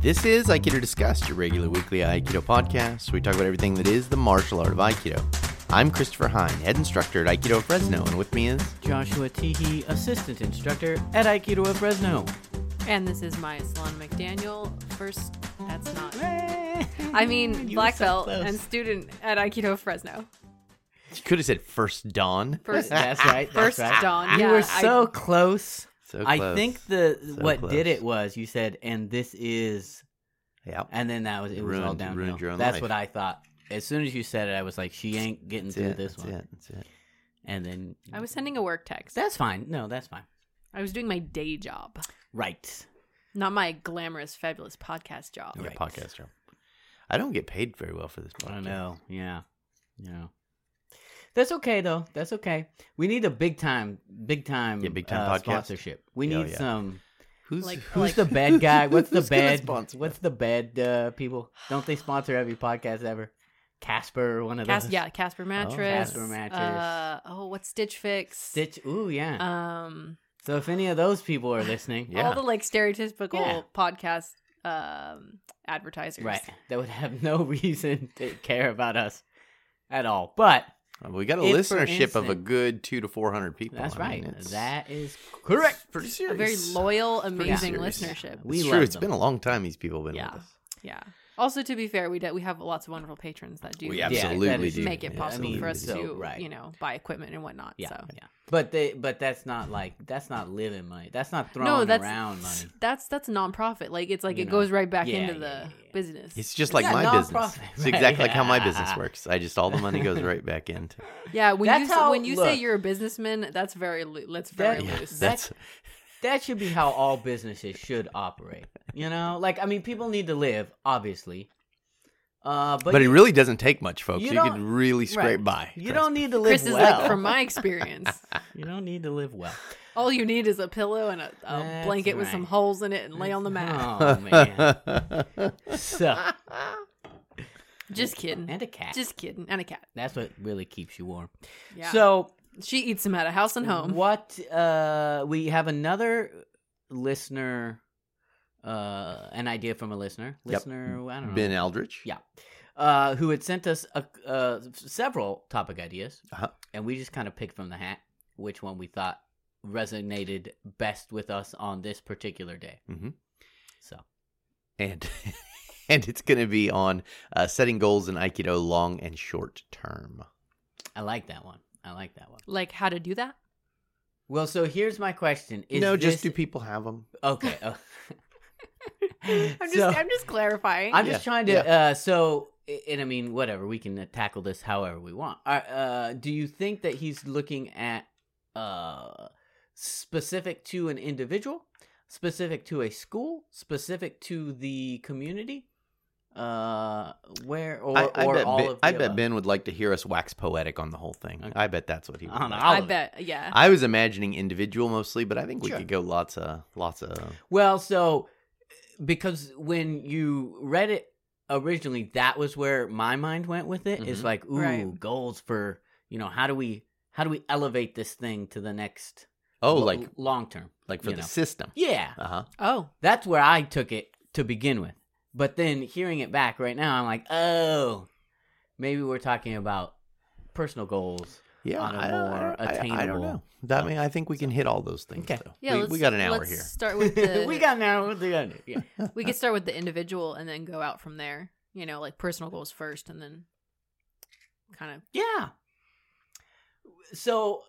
This is Aikido Discussed, your regular weekly Aikido podcast. We talk about everything that is the martial art of Aikido. I'm Christopher Hine, head instructor at Aikido Fresno, and with me is Joshua Teehee, assistant instructor at Aikido of Fresno. And this is my Solana McDaniel. First, that's not. I mean, black belt and student at Aikido Fresno. you could have said first dawn. First, That's right. That's first right. dawn. You yeah, were I- so close. So I think the So what close. did it was you said, and this is, yeah. and then that was it was all Ruined- downhill. ruined your own That's life. what I thought. As soon as you said it, I was like, she ain't getting That's through it. this That's one. it. That's it. And then I was sending a work text. that's fine. No, that's fine. I was doing my day job, Right. not my glamorous, fabulous podcast job. Yeah, Right. podcast job. I don't get paid very well for this podcast. I know. Yeah. Yeah. That's okay though. That's okay. We need a big time, big time, Yeah, big time uh, podcast? sponsorship. We Yeah, need yeah. some. Who's Like- Who's like- the bad guy? What's the Who's gonna bad? sponsor What's the bad uh, people? Don't they sponsor every podcast ever? Casper, one of Cas- those. yeah, Casper mattress. Casper mattress. Uh, oh, what's Stitch Fix? Stitch. Ooh, yeah. Um, so if any of those people are listening, Yeah. all the like stereotypical Yeah. podcast um advertisers. right, that would have no reason to care about us at all. But we got a If, listenership of a good two to four hundred people. that's I right. mean, it's- that is correct. Pretty A serious. very loyal, amazing listenership. We it's love true. It's them. been a long time. These people have been Yeah. with us. Yeah. Also, to be fair, we do, we have lots of wonderful patrons that do We Yeah, absolutely that is- do. make it Yeah, possible mean, for us so, to, right. you know, buy equipment and whatnot. Yeah, So. yeah. But they, but that's not like that's not living money. That's not throwing No, that's around money. that's that's a nonprofit. Like it's like You it know. goes right back Yeah, into yeah, the yeah, yeah. business. It's just like Yeah, my nonprofit, business. It's right, exactly like how my business works. I just all the money goes right back into. yeah, when That's you s- how- when you say look. you're a businessman, that's very loo- that's very That- Yeah, loose. that's That should be how all businesses should operate. You know, like I mean, people need to live, obviously. Uh, but but, it you, really doesn't take much, folks. you You, can really scrape right. by. You don't me. need to live Chris is like, from my experience, you don't need to live well. all you need is a pillow and a, a That's blanket with some holes in it and lay on the mat. Oh man. so, Just kidding. and a cat. Just kidding. And a cat. That's what really keeps you warm. Yeah. So, she eats them at a house and home. What uh we have another listener uh an idea from a listener. Yep. Listener, I don't know. Ben Aldrich. Yeah. Uh who had sent us a, uh several topic ideas Uh-huh. and we just kind of picked from the hat which one we thought resonated best with us on this particular day. Mm-hmm. So, and and it's going to be on uh, setting goals in Aikido, long and short term. I like that one. I like that one. Like how to do that? Well, so here's my question. Is no, just do people have them? Okay. oh. I'm just So- I'm just clarifying. I'm just Yeah, trying to. yeah. Uh, so, and I mean, whatever. We can uh, tackle this however we want. Uh, uh, do you think that he's looking at uh, specific to an individual, specific to a school, specific to the community? Uh, where or, I, I or bet, all ben, of the I bet above? Ben would like to hear us wax poetic on the whole thing. Okay. I bet that's what he would. On like. I of it. bet. Yeah. I was imagining individual mostly, but I think we Sure. could go lots of lots of. Well, so because when you read it originally, that was where my mind went with it. It's Mhm. like, ooh, Right. goals for you know how do we how do we elevate this thing to the next Oh, lo- like long term? like for the know. system. Yeah, Uh huh. oh. that's where I took it to begin with. But then hearing it back right now, I'm like, oh, maybe we're talking about personal goals. Yeah, On a I, more I, I, I don't attainable- know. That mean, I think we can hit all those things. Okay. Though. Yeah, we, we got an hour let's here. Start with the we got now. We got yeah. we could start with the individual and then go out from there. You know, like personal goals first, and then kind of Yeah. So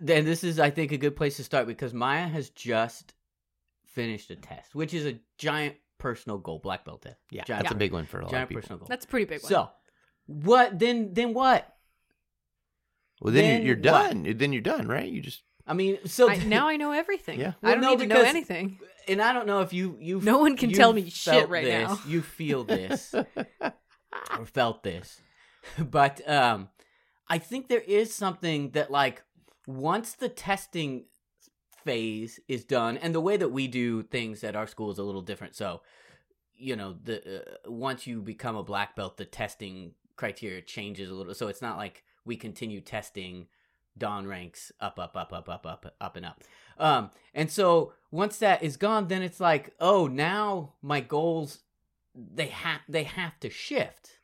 then this is I think a good place to start because Maya has just finished a test, which is a giant personal goal, black belt test. Yeah, giant, that's a big one for a lot of people. personal goal. that's a pretty big one. so what then then what? Well, then, Then you're, you're what? done. Then you're done, right? You just I mean, so I, now I know everything. Yeah. I don't no, need to know anything. and I don't know if you you No one can tell me shit right this, now. You feel this or felt this, but um, I think there is something that like once the testing phase is done, and the way that we do things at our school is a little different. So, you know, the uh, once you become a black belt, the testing criteria changes a little. So it's not like we continue testing dan ranks up up up up up up up and up um and so once that is gone then it's like oh now my goals they have they have to shift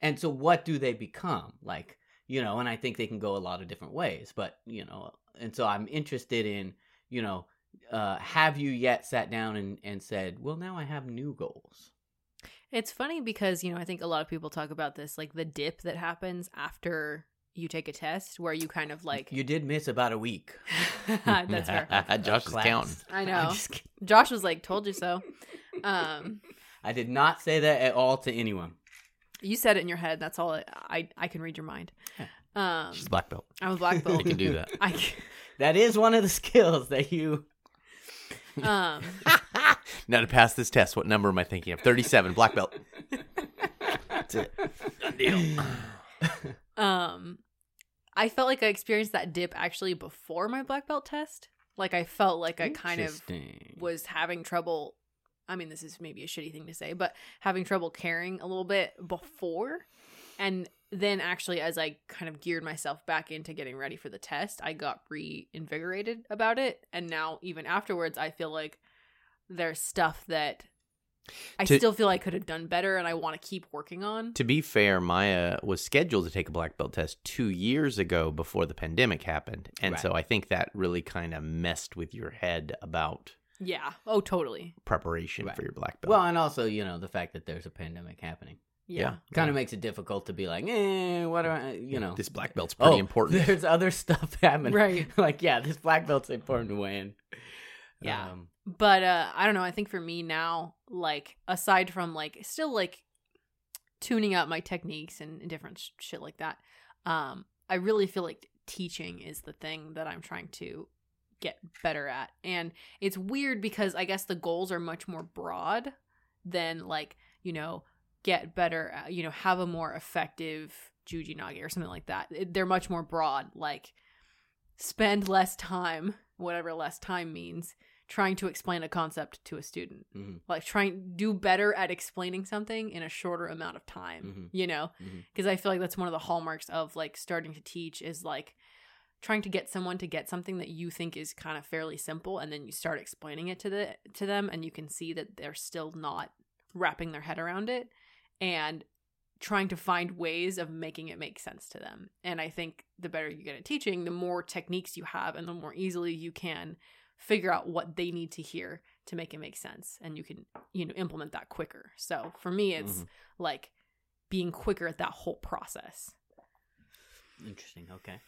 and so what do they become like you know and i think they can go a lot of different ways but you know and so i'm interested in you know uh have you yet sat down and and said well now i have new goals It's funny because, you know, I think a lot of people talk about this, like the dip that happens after you take a test where you kind of like. you did miss about a week That's fair. Josh is Class. counting. I know. Josh was like, told you so. Um, i did not say that at all to anyone you said it in your head. That's all I, I, I can read your mind. Um, She's a black belt. I'm a black belt. You can do that. I, that is one of the skills that you um, now to pass this test, what number am I thinking of? Thirty-seven, black belt. That's it. Done deal. um, I felt like I experienced that dip actually before my black belt test. Like I felt like I kind of Interesting. was having trouble. I mean, this is maybe a shitty thing to say, but having trouble caring a little bit before. And then actually, as I kind of geared myself back into getting ready for the test, I got reinvigorated about it. And now, even afterwards, I feel like there's stuff that I To- still feel I could have done better and I want to keep working on. To be fair, Maya was scheduled to take a black belt test two years ago before the pandemic happened. And Right. so I think that really kind of messed with your head about Yeah. Oh, totally. preparation Right. for your black belt. well, and also you know the fact that there's a pandemic happening Yeah. Yeah. kind of makes it difficult to be like, eh, what do I, you know? this black belt's pretty oh, important. There's other stuff happening, Right. like, yeah, this black belt's important to win. Yeah. Um, but uh i don't know i think for me now like aside from like still like tuning up my techniques and, and different sh- shit like that um i really feel like teaching is the thing that i'm trying to get better at. And it's weird because i guess the goals are much more broad than like you know get better at, you know have a more effective juji nage or something like that. They're much more broad like spend less time whatever less time means trying to explain a concept to a student. Mhm, like trying do better at explaining something in a shorter amount of time Mhm. you know? Because i feel like that's one of the hallmarks of like starting to teach is like trying to get someone to get something that you think is kind of fairly simple and then you start explaining it to the to them and you can see that they're still not wrapping their head around it and trying to find ways of making it make sense to them and i think the better you get at teaching the more techniques you have and the more easily you can figure out what they need to hear to make it make sense and you can you know implement that quicker so for me it's Mhm. like being quicker at that whole process Interesting. Okay.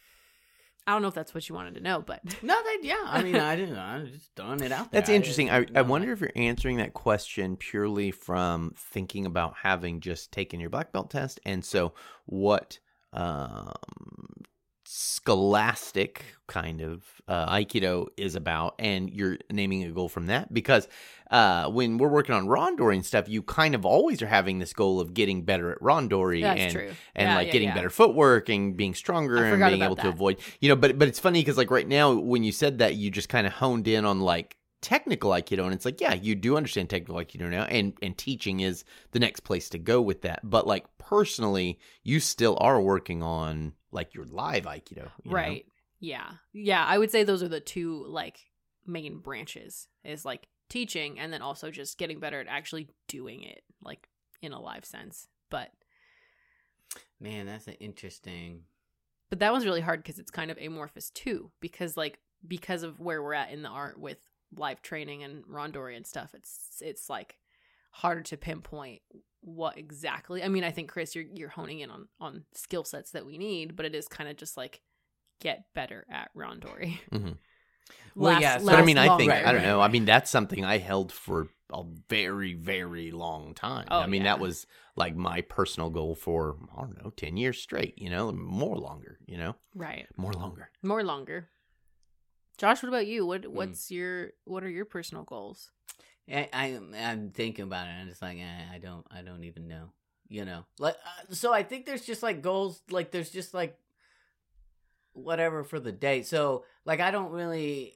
I don't know if that's what you wanted to know but No, that yeah. I mean, I didn't. I'm just throwing it out there. That's interesting. I, I no, wonder if you're answering that question purely from thinking about having just taken your black belt test. And so, what um, scholastic kind of uh, Aikido is about, and you're naming a goal from that. Because uh, when we're working on Randori and stuff, you kind of always are having this goal of getting better at Randori that's and true and Yeah, like yeah, getting yeah. better footwork and being stronger I and being able to avoid you know but but it's funny because like right now when you said that you just kind of honed in on like technical aikido and it's like yeah you do understand technical aikido now and and teaching is the next place to go with that but like personally you still are working on like your live aikido you know? right yeah yeah i would say those are the two like main branches is like teaching and then also just getting better at actually doing it like in a live sense but Man, that's an interesting. but that one's really hard because it's kind of amorphous too because like because of where we're at in the art with live training and randori and stuff it's it's like harder to pinpoint what exactly i mean i think chris you're you're honing in on on skill sets that we need but it is kind of just like get better at randori. Mhm. Well, Last- yeah, but i mean i think longer. i don't right, know i mean that's something i held for a very very long time. Oh, i mean that was like my personal goal for i don't know 10 years straight you know more longer you know? Right. More longer. More longer josh what about you what what's your what are your personal goals I, I I'm thinking about it. I'm just like, eh, I don't, I don't even know. You know, like, uh, so I think there's just like goals. Like, there's just like whatever for the day. So, like, I don't really.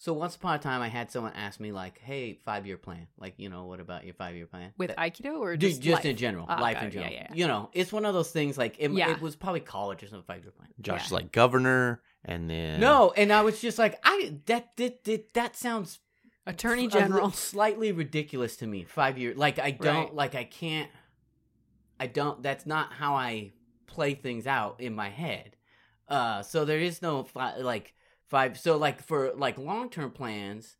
So once upon a time, I had someone ask me like, "Hey, five year plan. Like, you know, what about your five year plan?" With That- Aikido or Dude, just, just, life? in general, Oh, life got in general. yeah, yeah. You know, it's one of those things. Like it, Yeah. it was probably college or something. Five year plan. Josh Yeah. is like governor, and then No, and I was just like, I that that that, that sounds Attorney a General. slightly ridiculous to me. Five years, like I don't Right. like I can't. I don't. That's not how I play things out in my head. Uh, so there is no fi- like five. So like for like long term plans,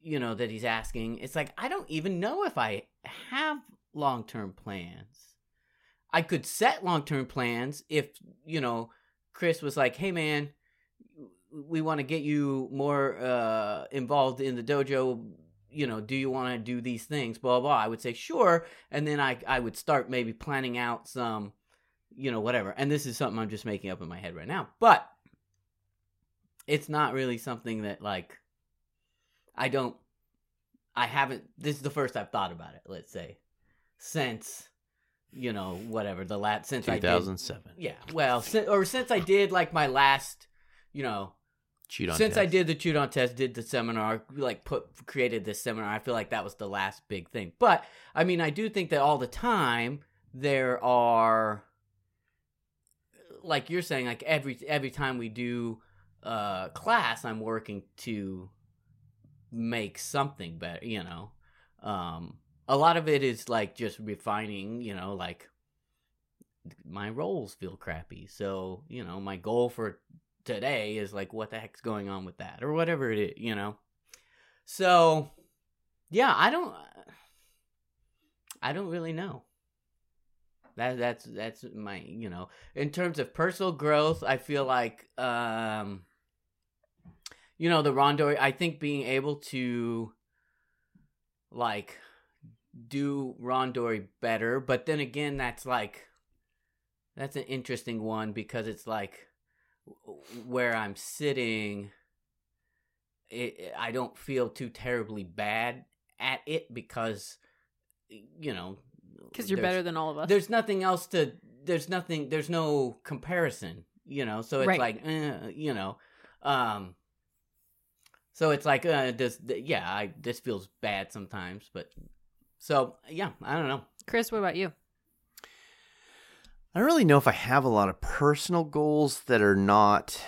you know that he's asking. It's like I don't even know if I have long term plans. I could set long term plans if you know Chris was like, "Hey man, we want to get you more uh, involved in the dojo. You know, do you want to do these things? Blah blah." I would say sure, and then I I would start maybe planning out some, you know, whatever. And this is something I'm just making up in my head right now, but it's not really something that like I don't. I haven't. This is the first I've thought about it. Let's say since you know whatever the last since I did 2007. yeah, well, or since I did like my last, you know, On since I did the Chudon test, did the seminar, like put created this seminar, I feel like that was the last big thing. But I mean, I do think that all the time there are, like you're saying, like every every time we do uh class, I'm working to make something better. You know, um, a lot of it is like just refining. You know, like my rolls feel crappy. So, you know, my goal for today is like, what the heck's going on with that? Or whatever it is, you know? So, yeah, I don't, I don't really know. That, that's, that's my, you know, in terms of personal growth, I feel like, um, you know, the Rondo, I think being able to, like, do Randori better, but then again, that's like, that's an interesting one because it's like where I'm sitting. It, I don't feel too terribly bad at it because, you know, Because you're better than all of us. There's nothing else to. There's nothing. There's no comparison. You know, so it's Right. like, eh, you know, um. So it's like, uh, this, yeah, I this feels bad sometimes, but so yeah, I don't know. Chris, what about you? I don't really know if I have a lot of personal goals that are not.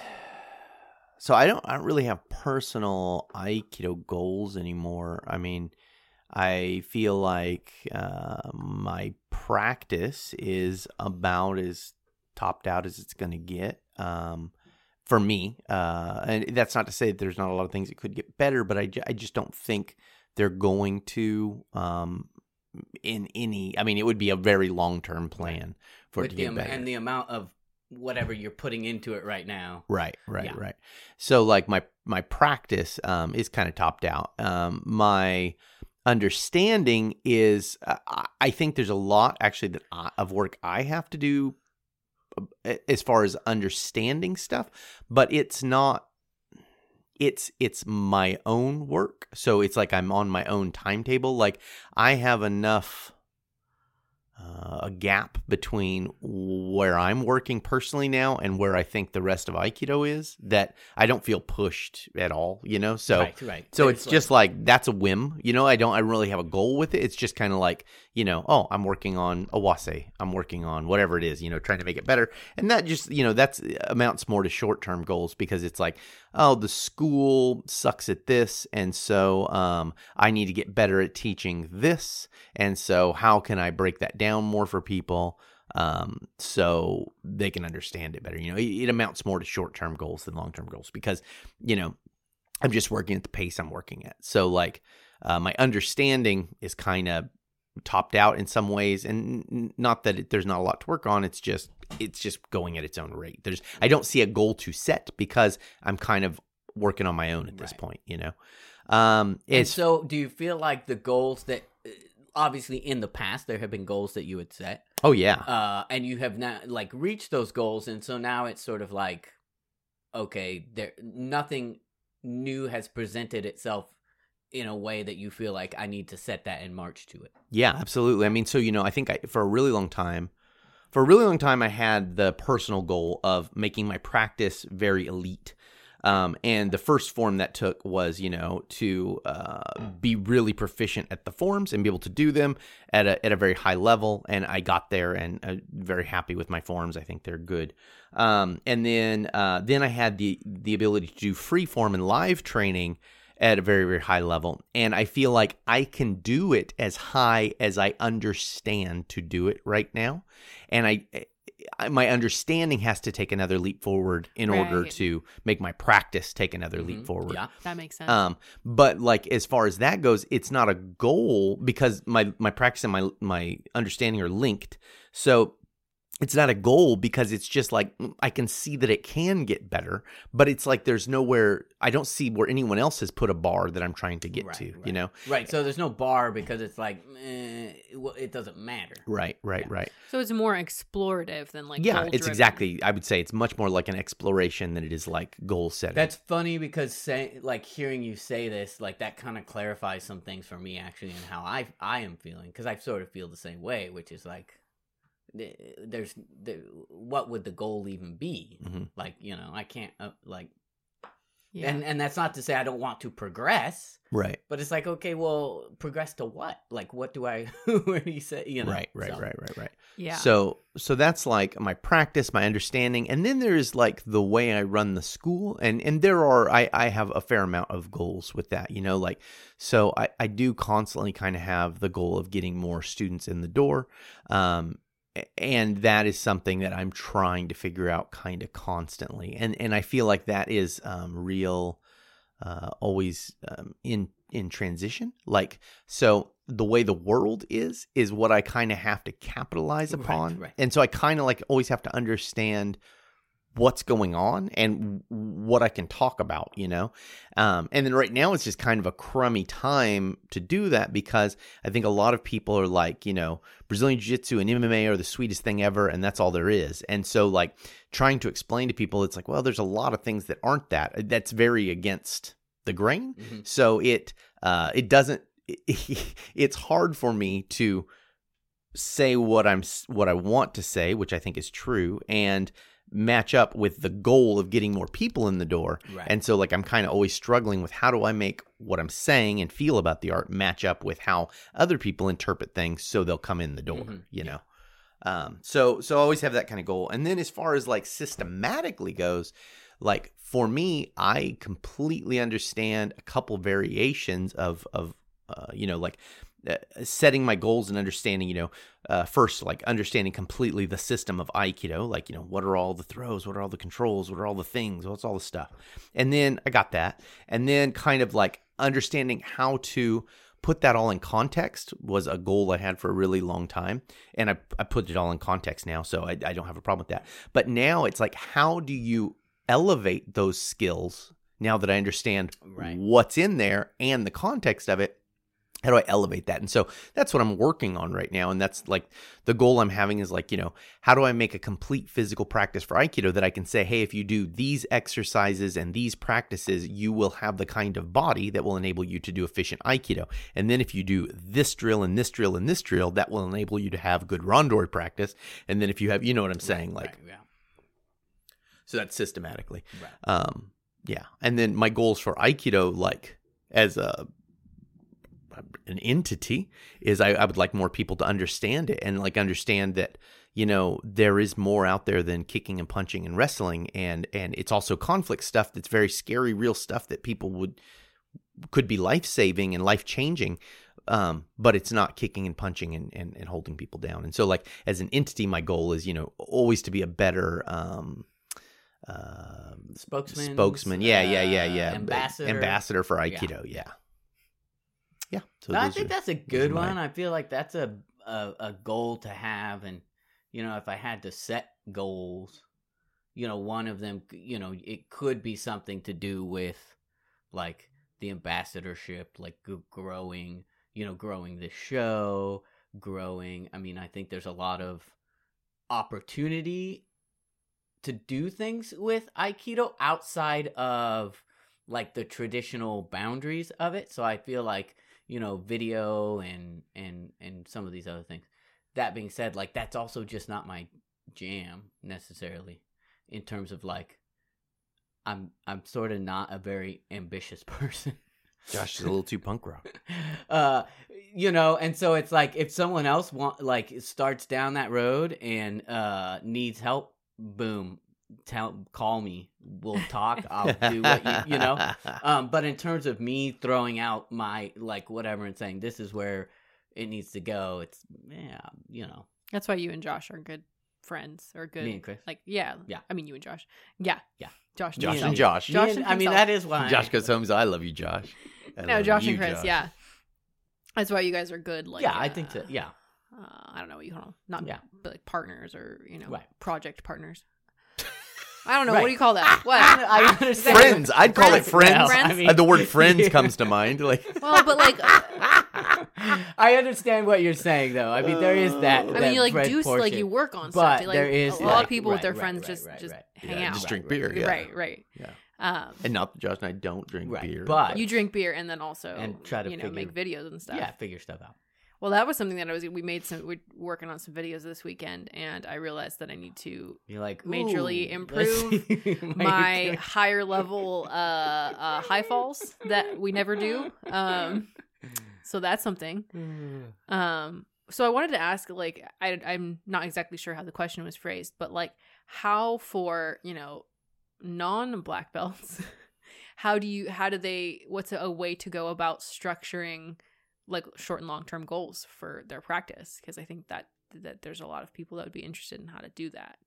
So I don't. I don't really have personal Aikido goals anymore. I mean, I feel like uh, my practice is about as topped out as it's going to get um, for me. Uh, and that's not to say that there's not a lot of things that could get better, but I, I just don't think they're going to. Um, in any, I mean, it would be a very long term plan for it to get am- better. and the amount of whatever you're putting into it right now. Right, right, Yeah. right. So like my my practice um, is kind of topped out. Um, my understanding is uh, I- I think there's a lot actually that I, of work I have to do uh, as far as understanding stuff, but it's not. It's it's my own work, so it's like I'm on my own timetable. Like I have enough uh, a gap between where I'm working personally now and where I think the rest of Aikido is that I don't feel pushed at all, you know? So right, right. so There's it's just like that's a whim, you know. I don't, I don't really have a goal with it. It's just kind of like, you know, oh, I'm working on Awase, I'm working on whatever it is, you know, trying to make it better, and that just, you know, that's amounts more to short term goals because it's like, oh, the school sucks at this, and so um, I need to get better at teaching this, and so how can I break that down more for people? um, so they can understand it better. You know, it, it amounts more to short term goals than long term goals because, you know, I'm just working at the pace I'm working at. So like, uh, my understanding is kind of topped out in some ways, and not that it, there's not a lot to work on. It's just it's just going at its own rate. There's I don't see a goal to set because I'm kind of working on my own at this Right. point. You know, um, And so, do you feel like the goals that uh, obviously in the past there have been goals that you had set, oh yeah, uh, and you have now like reached those goals, and so now it's sort of like, okay, there nothing new has presented itself in a way that you feel like I need to set that and march to it. Yeah, absolutely. I mean, so you know, I think I, for a really long time, for a really long time, I had the personal goal of making my practice very elite. Um, and the first form that took was, you know, to uh, be really proficient at the forms and be able to do them at a, at a very high level. And I got there and uh, very happy with my forms. I think they're good. Um, and then uh, then I had the the ability to do free form and live training at a very very high level and i feel like i can do it as high as i understand to do it right now and i my understanding has to take another leap forward in order to make my practice take another leap Mhm. forward. Yeah. That makes sense. Um, but like as far as that goes, it's not a goal because my my practice and my my understanding are linked. So it's not a goal because it's just like mm, I can see that it can get better, but it's like there's nowhere I don't see where anyone else has put a bar that I'm trying to get Right, to. You know? Right. So there's no bar because it's like, eh, well, it doesn't matter. Right, right, Yeah. right. so it's more explorative than like yeah, it's exactly. I would say it's much more like an exploration than it is like goal setting. That's funny because say, like hearing you say this, like that kind of clarifies some things for me actually and how I I am feeling because I sort of feel the same way, which is like th- there's there, what would the goal even be? Mhm. Like you know, I can't uh, like Yeah. and and that's not to say I don't want to progress, right. but it's like okay, well, progress to what? Like what do I? where do you say? You know, right, right, so- right, right, right. yeah. So so that's like my practice, my understanding, and then there's like the way I run the school, and and there are I I have a fair amount of goals with that, you know, like so I I do constantly kind of have the goal of getting more students in the door, um, a- and that is something that I'm trying to figure out kind of constantly, and and I feel like that is um real, uh, always um, in in transition, like so the way the world is is what I kind of have to capitalize Right, upon. right. And so I kind of like always have to understand what's going on and what I can talk about, you know? Um, and then right now it's just kind of a crummy time to do that because I think a lot of people are like, you know, Brazilian Jiu Jitsu and MMA are the sweetest thing ever, and that's all there is. And so, like, trying to explain to people, it's like, well, there's a lot of things that aren't that. That's very against the grain. Mhm. So it uh, it doesn't. it's hard for me to say what I'm what I want to say, which I think is true, and match up with the goal of getting more people in the door. Right. And so like I'm kind of always struggling with how do I make what I'm saying and feel about the art match up with how other people interpret things so they'll come in the door, Mhm. you know. Um so so I always have that kind of goal. And then as far as like systematically goes, like for me, I completely understand a couple variations of of uh, you know like setting my goals and understanding you know uh, first like understanding completely the system of aikido like you know what are all the throws what are all the controls what are all the things what's all the stuff. And then i got that. And then kind of like understanding how to put that all in context was a goal i had for a really long time. And i, I put it all in context now so I, I don't have a problem with that. But now it's like how do you elevate those skills now that i understand Right. what's in there and the context of it how do I elevate that? And so that's what I'm working on right now. And that's like the goal I'm having is like, you know, how do I make a complete physical practice for Aikido that I can say, hey, if you do these exercises and these practices, you will have the kind of body that will enable you to do efficient Aikido. And then if you do this drill and this drill and this drill, that will enable you to have good Randori practice. And then if you have, you know what I'm saying? Like, Right, yeah. so that's systematically. Right. Um, yeah, and then my goals for Aikido, like as a an entity, is I, I would like more people to understand it and like understand that you know there is more out there than kicking and punching and wrestling, and and it's also conflict stuff that's very scary, real stuff that people would could be life saving and life changing. Um, but it's not kicking and punching and, and, and holding people down. And so, like as an entity, my goal is you know always to be a better um, um, Spokesman. spokesman. Yeah, yeah, yeah, uh, yeah. Ambassador. ambassador for Aikido. Yeah, yeah. So I think are- that's a good are my- one. I feel like that's a, a a goal to have, and you know, if I had to set goals, you know, one of them, you know, it could be something to do with like the ambassadorship, like growing, you know, growing the show, growing. I mean, I think there's a lot of opportunity to do things with Aikido outside of like the traditional boundaries of it. So I feel like, you know, video and and and some of these other things. That being said, like that's also just not my jam necessarily in terms of like I'm I'm sort of not a very ambitious person. Josh is a little too punk rock. uh you know and so it's like if someone else want like starts down that road and uh needs help boom tell call me we'll talk i'll do what you you know um but in terms of me throwing out my like whatever and saying this is where it needs to go it's yeah you know That's why you and Josh are good friends or good me and chris like yeah. Yeah. I mean you and Josh. Yeah. Yeah. Josh. Josh and Josh. Josh and- and i mean that is why Josh goes home. I love you, Josh. I No, Josh you, and Chris, Josh. yeah. That's why you guys are good like yeah i think so uh, yeah uh, I don't know what you call them. Not Yeah. but like partners or, you know, Right. project partners. I don't know. Right. What do you call that? What? I understand. Friends. I'd call it friends. Well, Friends? I mean- Uh, the word friends comes to mind. Like, well, but like I understand what you're saying, though. I mean, there is that. I that mean, you like do do like you work on But stuff. Like, there is, a lot like- of people with their friends right, just right, just right. hang Yeah, out. just drink beer. right, Yeah. Right, right. Yeah. Um, And not that Josh and I don't drink Right, beer. but- you drink beer and then also And try to you know make videos and stuff. Yeah, figure stuff out. Well, that was something that I was. We made some. We're working on some videos this weekend, and I realized that I need to You're like Majorly improve let's my higher level uh, uh, high falls that we never do. Um, so that's something. Um, so I wanted to ask, like, I, I'm not exactly sure how the question was phrased, but like, how for you know non black belts, how do you, how do they, what's a, a way to go about structuring like short and long term goals for their practice? Because I think that that there's a lot of people that would be interested in how to do that.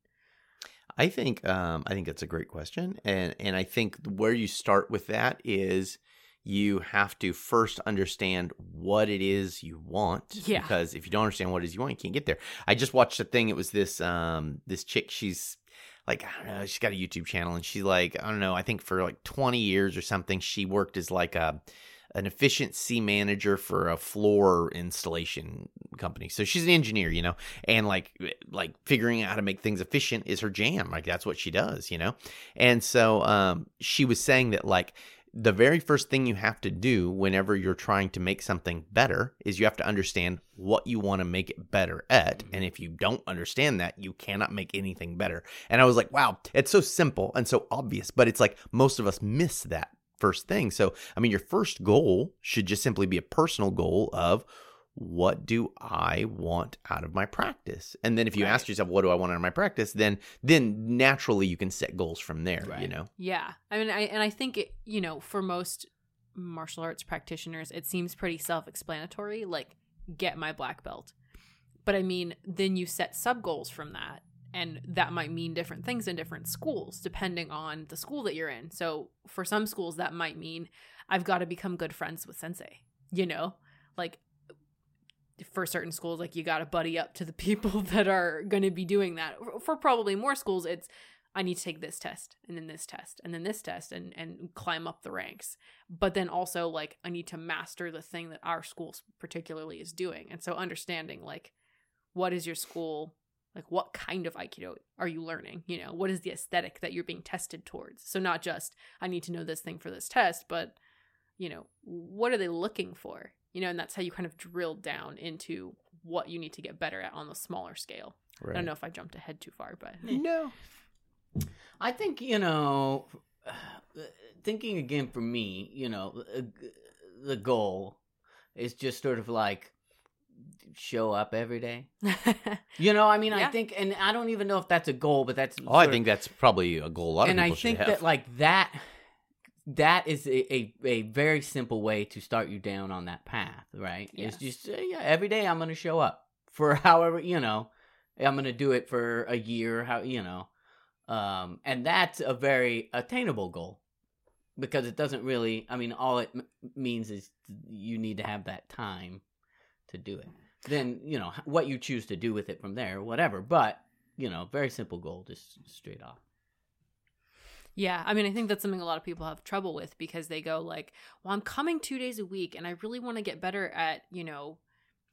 I think um, I think that's a great question, and and I think where you start with that is you have to first understand what it is you want. Yeah. Because if you don't understand what it is you want, you can't get there. I just watched a thing. It was this um this chick. She's like I don't know. She's got a YouTube channel, and she's like I don't know. I think for like twenty years or something, she worked as like a an efficiency manager for a floor installation company. So she's an engineer, you know, and like like figuring out how to make things efficient is her jam. Like that's what she does, you know. And so um she was saying that like the very first thing you have to do whenever you're trying to make something better is you have to understand what you want to make it better at. And if you don't understand that, you cannot make anything better. And I was like, wow, it's so simple and so obvious, but it's like most of us miss that first thing. So, I mean, your first goal should just simply be a personal goal of what do I want out of my practice? And then if you Right. ask yourself, what do I want out of my practice? Then, then naturally you can set goals from there, you know? Yeah. I mean, I and I think it, you know, for most martial arts practitioners, it seems pretty self-explanatory, like get my black belt. But I mean, then you set sub goals from that, and that might mean different things in different schools depending on the school that you're in. So, for some schools that might mean I've got to become good friends with sensei, you know? Like for certain schools like you got to buddy up to the people that are going to be doing that. For probably more schools it's I need to take this test and then this test and then this test and and climb up the ranks. But then also like I need to master the thing that our school particularly is doing. And so understanding like what is your school like what kind of aikido are you learning? You know, what is the aesthetic that you're being tested towards? So not just I need to know this thing for this test, but you know, what are they looking for? You know, and that's how you kind of drill down into what you need to get better at on the smaller scale. Right. I don't know if I jumped ahead too far, but No. I think you know, thinking again for me, you know, uh, the goal is just sort of like show up every day. You know, I mean, I think, and I don't even know if that's a goal, but that's. Oh, I sort of- think that's probably a goal a lot of and people I should think have. that like that, that is a, a, a very simple way to start you down on that path, right? Yes. It's just uh, yeah, every day I'm gonna show up for however you know, I'm gonna do it for a year, how you know, um, and that's a very attainable goal because it doesn't really. I mean, all it m- means is you need to have that time to do it. Then you know what you choose to do with it from there, whatever. But you know, very simple goal, just straight off. Yeah, I mean, I think that's something a lot of people have trouble with because they go like, "Well, I'm coming 2 days a week and I really want to get better at, you know,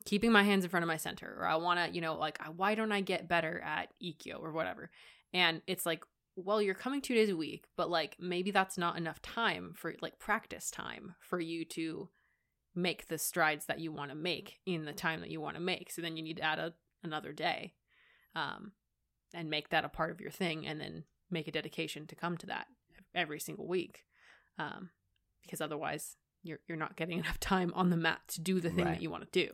keeping my hands in front of my center or I want to, you know, like uh, why don't I get better at ikkyo or whatever?" And it's like, "Well, you're coming 2 days a week, but like maybe that's not enough time for like practice time for you to make the strides that you want to make in the time that you want to make. So then you need to add a, another day. Um and make that a part of your thing and then make a dedication to come to that every single week, um, because otherwise you're you're not getting enough time on the mat to do the thing Right. that you want to do.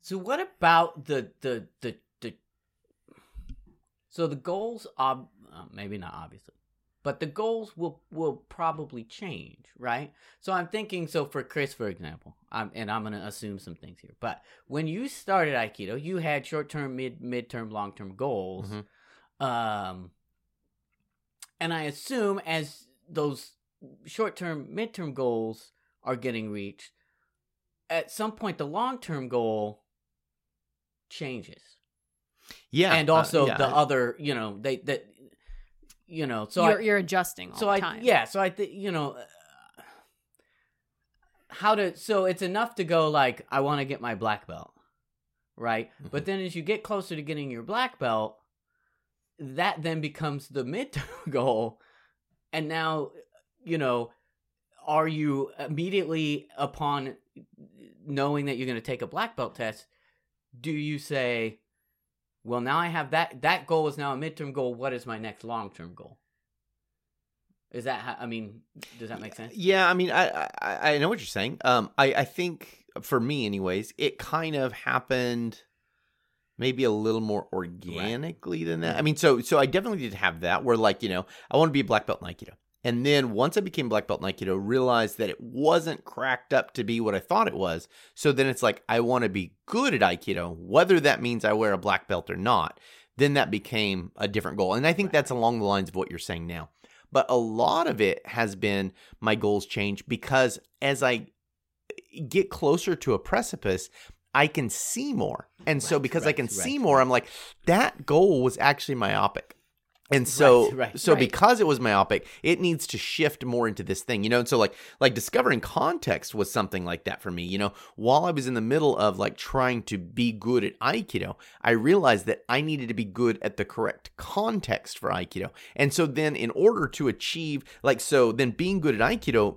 So what about the the the the? So the goals, ob- uh, maybe not obviously, but the goals will will probably change, right? So I'm thinking. So for Chris, for example, I'm and I'm gonna assume some things here. But when you started Aikido, you had short term, mid mid term, long term goals. Mhm. Um, and I assume as those short term, mid term goals are getting reached, at some point the long term goal changes. Yeah, and uh, also yeah, the other, you know, they that you know, so you're I, you're adjusting all so the I time. yeah, so I think you know uh, how to so it's enough to go like I want to get my black belt, right? But then as you get closer to getting your black belt, that then becomes the midterm goal, and now you know are you immediately upon knowing that you're going to take a black belt test do you say well now i have that that goal is now a midterm goal. What is my next long-term goal? Is that how, i mean does that make sense? Yeah, I mean, I, I I know what you're saying. Um, I I think for me, anyways, it kind of happened maybe a little more organically than that. I mean, so so I definitely did have that where like you know I want to be a black belt in Aikido, and then once I became black belt in Aikido, I realized that it wasn't cracked up to be what I thought it was. So then it's like I want to be good at Aikido, whether that means I wear a black belt or not. Then that became a different goal, and I think that's along the lines of what you're saying now but a lot of it has been my goals change because as I get closer to a precipice, I can see more. And so Right, because I can right, see more, I'm like, that goal was actually myopic. And Right, so, right, so right. because it was myopic, it needs to shift more into this thing, you know. And so, like, like discovering context was something like that for me. You know, while I was in the middle of like trying to be good at Aikido, I realized that I needed to be good at the correct context for Aikido. And so then, in order to achieve, like, so then being good at Aikido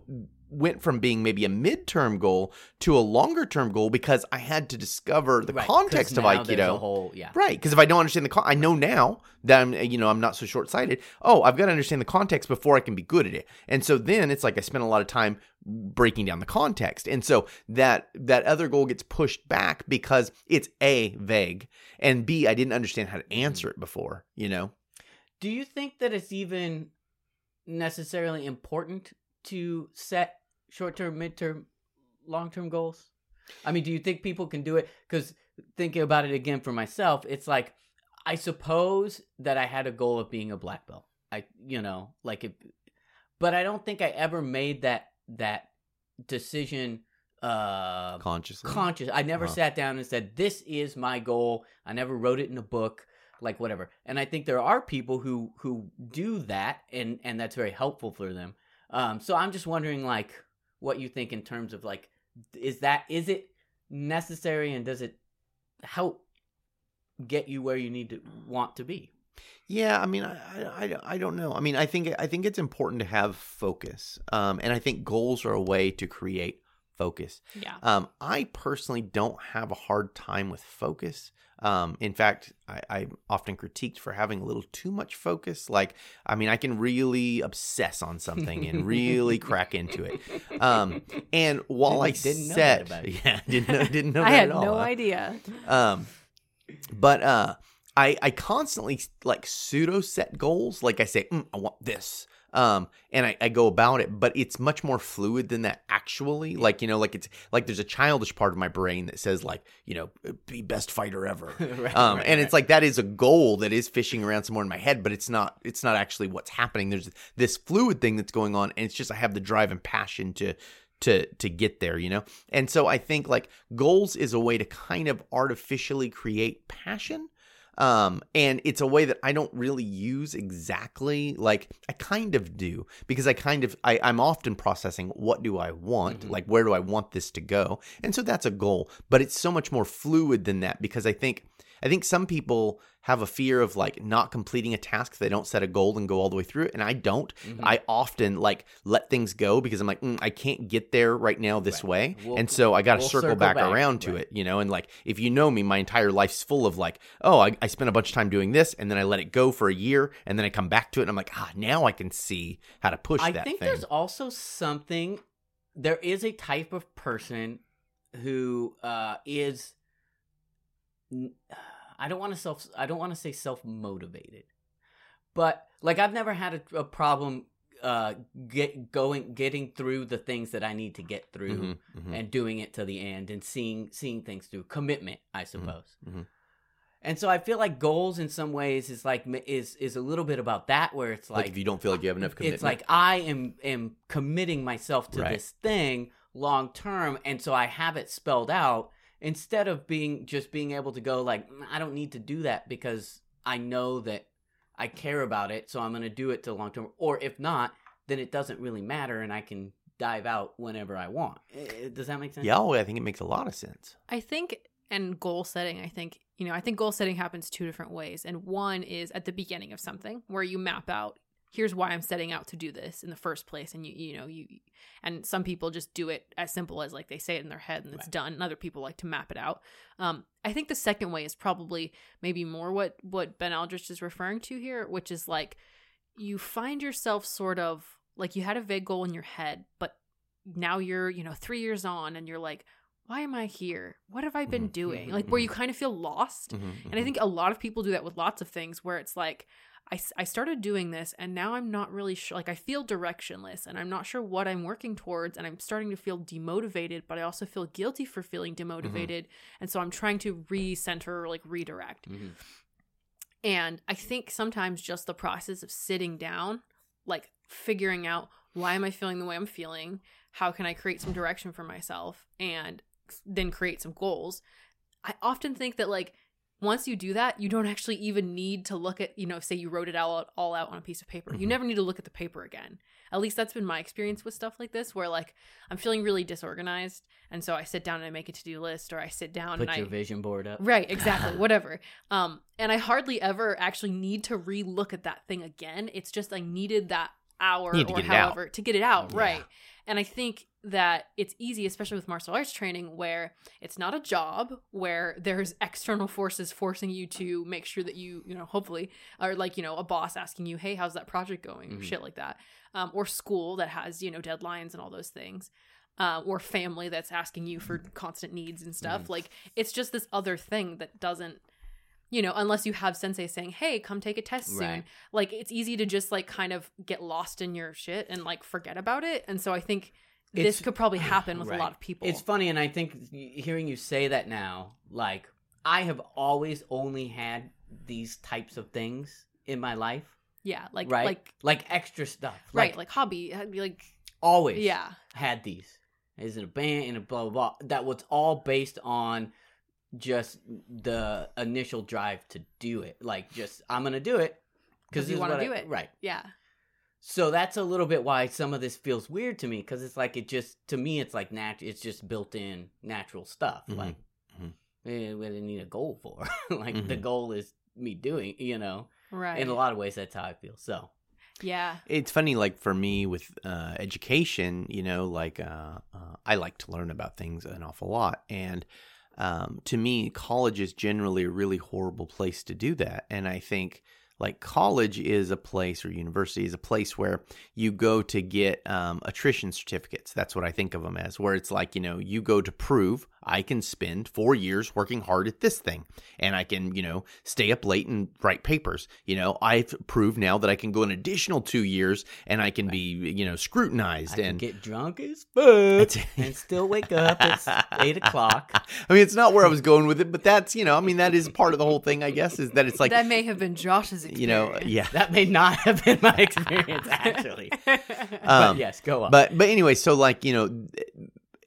went from being maybe a midterm goal to a longer term goal because I had to discover the Right, context of Aikido. whole yeah Right, because if I don't understand the, con- I know now that I'm, you know, I'm not so short sighted. Oh, I've got to understand the context before I can be good at it. And so then it's like I spent a lot of time breaking down the context, and so that that other goal gets pushed back because it's a vague, and b I didn't understand how to mm-hmm. answer it before. You know, Do you think that it's even necessarily important to set short term, mid term, long term goals? I mean, do you think people can do it? Because thinking about it again for myself, it's like I suppose that I had a goal of being a black belt. I, you know, like it, but I don't think I ever made that that decision uh consciously. conscious. I never Uh-huh. sat down and said, "This is my goal." I never wrote it in a book, like whatever. And I think there are people who who do that, and and that's very helpful for them. Um, so I'm just wondering, like, what you think in terms of like, is that is it necessary, and does it help get you where you need to want to be? Yeah, I mean, I, I, I- don't know. I mean, I think I think it's important to have focus, um, and I think goals are a way to create focus. Yeah. Um, I personally don't have a hard time with focus. Um, in fact, I, I'm often critiqued for having a little too much focus. Like, I mean, I can really obsess on something and really crack into it. Um, and while I Didn't know set, that about yeah, didn't know, didn't know I that had at all. no huh? idea. Um, but uh, I I constantly like pseudo set goals. Like I say, mm, I want this. Um, and I, I go about it, but it's much more fluid than that. Actually, like you know, like it's like there's a childish part of my brain that says like you know, be best fighter ever. Right, Um, right, and right. it's like that is a goal that is fishing around somewhere in my head, but it's not. It's not actually what's happening. There's this fluid thing that's going on, and it's just I have the drive and passion to to to get there, you know. And so I think like goals is a way to kind of artificially create passion. Um, and it's a way that I don't really use exactly. Like I kind of do because I kind of I, I'm often processing what do I want, Mhm. like where do I want this to go, and so that's a goal. But it's so much more fluid than that because I think I think some people have a fear of like not completing a task if they don't set a goal and go all the way through it, and I don't. Mhm. I often like let things go because I'm like, mm, I can't get there right now this Right. way, We'll- and so I got to we'll circle, circle back, back, around to right. it, you know. And like, if you know me, my entire life's full of like, oh, I, I spent a bunch of time doing this, and then I let it go for a year, and then I come back to it, and I'm like, ah, now I can see how to push I that I think thing. there's also something. There is a type of person who uh, is. I don't want to self. I don't want to say self motivated, but like I've never had a, a problem uh get going getting through the things that I need to get through Mhm, mhm. and doing it to the end and seeing seeing things through commitment i suppose mhm. and so i feel like goals in some ways is like is is a little bit about that where it's like, like, if you don't feel like you have enough commitment, it's like i am am committing myself to Right. this thing long term and so i have it spelled out instead of being just being able to go like "Mm, i don't need to do that because i know that i care about it so i'm going to do it to long term or if not then it doesn't really matter and i can dive out whenever i want does that make sense yeah, oh, I think it makes a lot of sense. I think and goal setting, I think, you know, I think goal setting happens two different ways. And one is at the beginning of something where you map out here's why I'm setting out to do this in the first place and you you know, you and some people just do it as simple as like they say it in their head and it's Right. done. And other people like to map it out. Um I think the second way is probably maybe more what what Ben Aldrich is referring to here, which is like you find yourself sort of like you had a vague goal in your head, but now you're, you know, 3 years on and you're like why am I here? What have I been Mhm. doing? Mhm. Like where you kind of feel lost. Mhm, And I mhm. think a lot of people do that with lots of things where it's like, I, I started doing this and now I'm not really sure. Like I feel directionless and I'm not sure what I'm working towards. And I'm starting to feel demotivated, but I also feel guilty for feeling demotivated. And so I'm trying to recenter or like redirect. Mhm. And I think sometimes just the process of sitting down, like figuring out why am I feeling the way I'm feeling? How can I create some direction for myself and then create some goals? I often think that like once you do that, you don't actually even need to look at, you know, say you wrote it all, all out on a piece of paper. You Mhm. never need to look at the paper again. At least that's been my experience with stuff like this, where like I'm feeling really disorganized. And so I sit down and I make a to do list or I sit down and I. put and your I. vision board up Right, exactly. Whatever. Um, and I hardly ever actually need to re-look at that thing again. It's just I needed that hour or get it out. however to get it out, Yeah. right? And I think that it's easy, especially with martial arts training, where it's not a job where there's external forces forcing you to make sure that you, you know, hopefully, or like you know, a boss asking you, "Hey, how's that project going?" or Mhm. shit like that, um, or school that has you know deadlines and all those things. Uh, or family that's asking you for constant needs and stuff. Mhm. Like it's just this other thing that doesn't, you know, unless you have sensei saying, "Hey, come take a test soon." Right. Like it's easy to just like kind of get lost in your shit and like forget about it. And so I think this It's- could probably happen with Right. a lot of people. It's funny, and I think hearing you say that now, like I have always only had these types of things in my life, yeah, like right? like like extra stuff, right, like hobby, uh, like always, yeah, had these. Is it a band and a blah blah blah? That was all based on just the initial drive to do it. Like, just I'm gonna do it because you want wanna to do it. right? yeah, So that's a little bit why some of this feels weird to me because it's like it just to me it's like nat it's just built in natural stuff. Mhm. Like Mhm. eh, we didn't need a goal for. like the Mhm. goal is me doing, you know. right, In a lot of ways, that's how I feel. So yeah, It's funny, like for me with uh, education, you know, like uh, uh, I like to learn about things an awful lot. And um, to me, college is generally a really horrible place to do that. And I think like college is a place or university is a place where you go to get um, attrition certificates. That's what I think of them as, where it's like, you know, you go to prove I can spend four years working hard at this thing and I can, you know, stay up late and write papers. You know, I've proved now that I can go an additional two years and I can be, you know, I scrutinized can and get drunk as fuck and still wake up at eight o'clock. I mean, it's not where I was going with it, but that's, you know, I mean, that is part of the whole thing, I guess, is that it's like, that may have been Josh's experience. you know, yeah. That may not have been my experience actually. Um, but yes, go on. but but anyway, so like you know,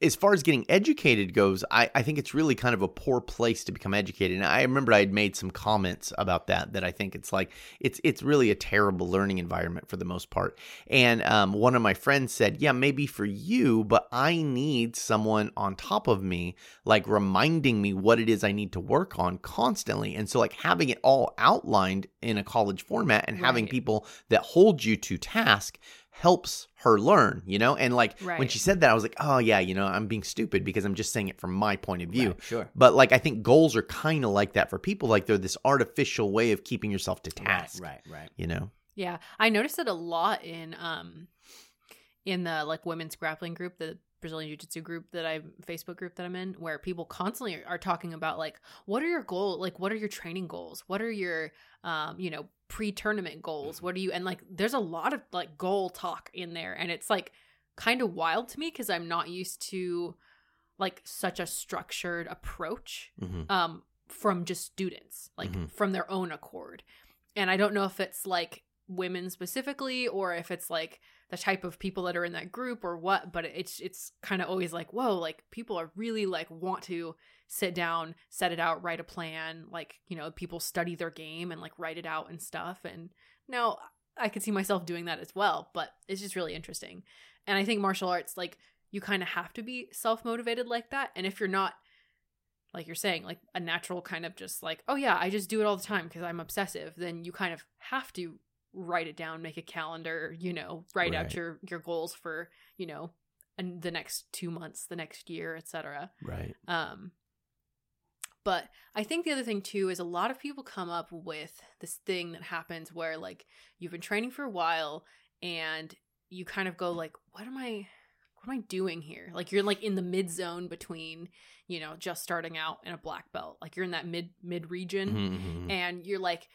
as far as getting educated goes, I, I think it's really kind of a poor place to become educated. And I remember I had made some comments about that. That I think it's like it's it's really a terrible learning environment for the most part. And um, one of my friends said, "Yeah, maybe for you, but I need someone on top of me, like reminding me what it is I need to work on constantly." And so, like having it all outlined in a college format and having people that hold you to task helps her learn, you know? And like when she said that, I was like, oh, yeah, you know, I'm being stupid because I'm just saying it from my point of view. Right, sure. But like, I think goals are kind of like that for people. Like they're this artificial way of keeping yourself to task, Right, right, right. you know? Yeah, I noticed it a lot in um in the like women's grappling group, the Brazilian Jiu Jitsu group that I Facebook group that I'm in, where people constantly are, are talking about like what are your goal like what are your training goals? What are your um you know pre-tournament goals? What are you and like there's a lot of like goal talk in there and it's like kind of wild to me because I'm not used to like such a structured approach hmm um from just students like Mhm. from their own accord and i don't know if it's like women specifically or if it's like the type of people that are in that group or what but it's it's kind of always like whoa like people are really like want to sit down set it out write a plan like you know people study their game and like write it out and stuff and now i could see myself doing that as well but it's just really interesting and i think martial arts like you kind of have to be self-motivated like that and if you're not like you're saying like a natural kind of just like oh yeah i just do it all the time because i'm obsessive then you kind of have to write it down make a calendar you know write Right. out your your goals for you know and the next two months the next year etc Right. um but i think the other thing too is a lot of people come up with this thing that happens where like you've been training for a while and you kind of go like what am i what am i doing here like you're like in the mid zone between you know just starting out in a black belt like you're in that mid mid region Mhm, mhm. and you're like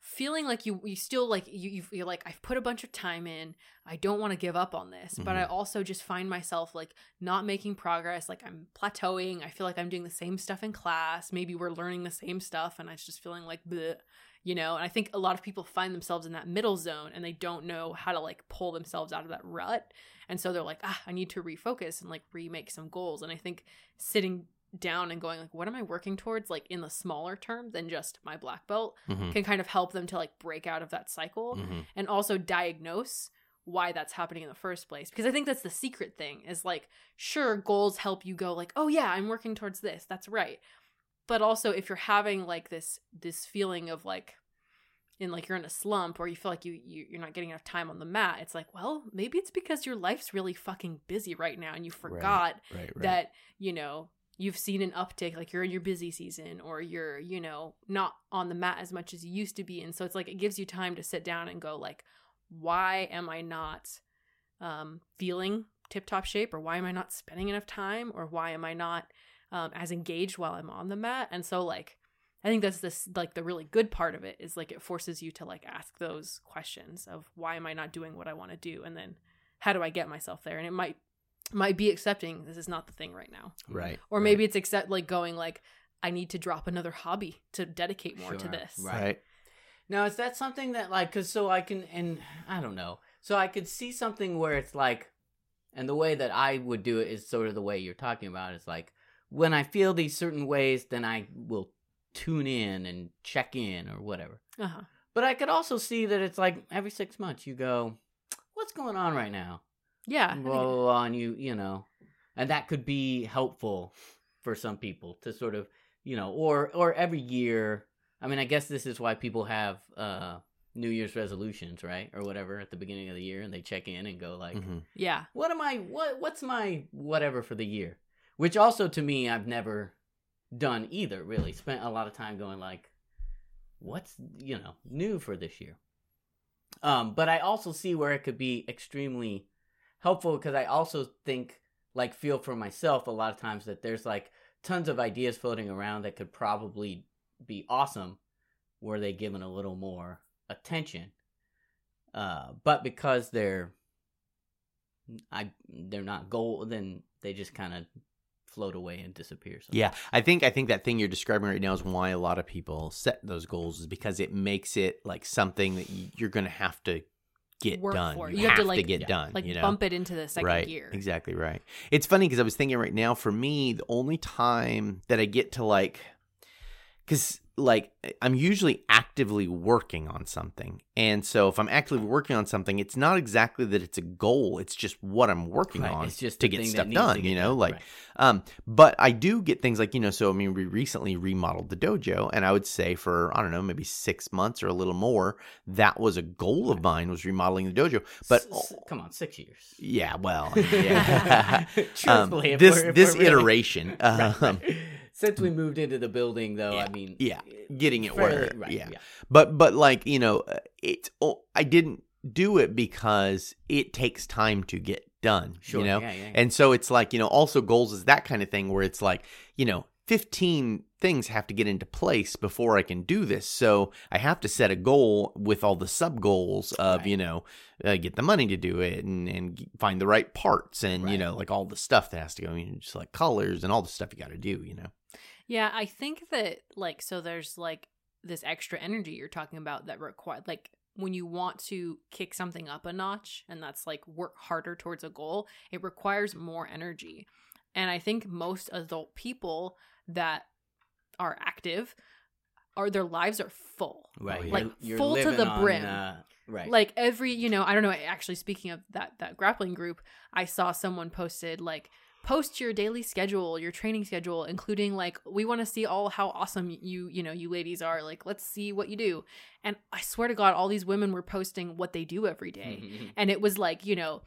feeling like you you still like you you- you're like I've put a bunch of time in. I don't want to give up on this, but I also just find myself like not making progress, like I'm plateauing. I feel like I'm doing the same stuff in class. Maybe we're learning the same stuff and I'm just feeling like bleh, you know, and I think a lot of people find themselves in that middle zone and they don't know how to like pull themselves out of that rut. And so they're like, "Ah, I need to refocus and like remake some goals." And I think sitting down and going like what am i working towards like in the smaller term than just my black belt Mhm, can kind of help them to like break out of that cycle mhm. and also diagnose why that's happening in the first place because i think that's the secret thing is like sure goals help you go like oh yeah i'm working towards this that's right but also if you're having like this this feeling of like in like you're in a slump or you feel like you, you you're not getting enough time on the mat it's like well maybe it's because your life's really fucking busy right now and you forgot Right. Right. that you know you've seen an uptick like you're in your busy season or you're you know not on the mat as much as you used to be. And so it's like it gives you time to sit down and go like why am i not um feeling tip top shape or why am i not spending enough time or why am i not um as engaged while i'm on the mat? And so like i think that's this like the really good part of it is like it forces you to like ask those questions of why am i not doing what i want to do? And then how do i get myself there? And it might might be accepting this is not the thing right now right. or right. maybe it's accept like going like i need to drop another hobby to dedicate more to this right. Right. Now, is that something that like cuz so I can and I don't know. So I could see something where it's like and the way that I would do it is sort of the way you're talking about is like when I feel these certain ways then I will tune in and check in or whatever. uh-huh But I could also see that it's like every 6 months you go what's going on right now? Yeah I blah, blah, blah, and you you know and that could be helpful for some people to sort of you know or or every year i mean i guess this is why people have uh new year's resolutions right or whatever at the beginning of the year and they check in and go like Mhm. yeah. What am i what what's my whatever for the year? Which also to me i've never done either really. Spent a lot of time going like what's you know new for this year? Um but i also see where it could be extremely helpful because i also think like feel for myself a lot of times that there's like tons of ideas floating around that could probably be awesome were they given a little more attention uh but because they're I they're not goal, then they just kind of float away and disappear. So. Yeah, I think I think that thing you're describing right now is why a lot of people set those goals is because it makes it like something that you're going to have to get work done. for. You, You have have, to, to, like- get Yeah. done. like you know? bump it into the second right. gear. Exactly right. It's funny because I was thinking right now for me, the only time that I get to like, because like I'm usually actively working on something, and so if I'm actively working on something, it's not exactly that it's a goal. It's just what I'm working Right, on it's just to get stuff done. get You know, done, like right. um, but I do get things like, you know, so I mean, we recently remodeled the dojo, and I would say for, I don't know, maybe six months or a little more, that was a goal of mine was remodeling the dojo. But S- come on, six years. yeah, well, yeah. Um, Truthfully, if this we're- this we're really- iteration, um, right. Since we moved into the building, though, Yeah, I mean, yeah, getting it fairly- where, right, yeah. yeah. But but like you know, it's oh, I didn't do it because it takes time to get done. Sure, you know, yeah, and so it's like you know, also goals is that kind of thing where it's like you know. 15 things have to get into place before I can do this. So I have to set a goal with all the sub goals of, Right. you know, uh, get the money to do it and, and find the right parts and, you know, like all the stuff that has to go. I mean, just like colors and all the stuff you got to do, you know. Yeah, I think that like so there's like this extra energy you're talking about that require like when you want to kick something up a notch and that's like work harder towards a goal, it requires more energy. And I think most adult people that are active are their lives are full. right. Like, you're- you're full to living the on, brim. uh, right, Like every, you know, I don't know, actually speaking of that that grappling group, I saw someone posted like post your daily schedule, your training schedule, including like we want to see all how awesome you, you know, you ladies are. Like let's see what you do. And I swear to God, all these women were posting what they do every day. And it was like, you know,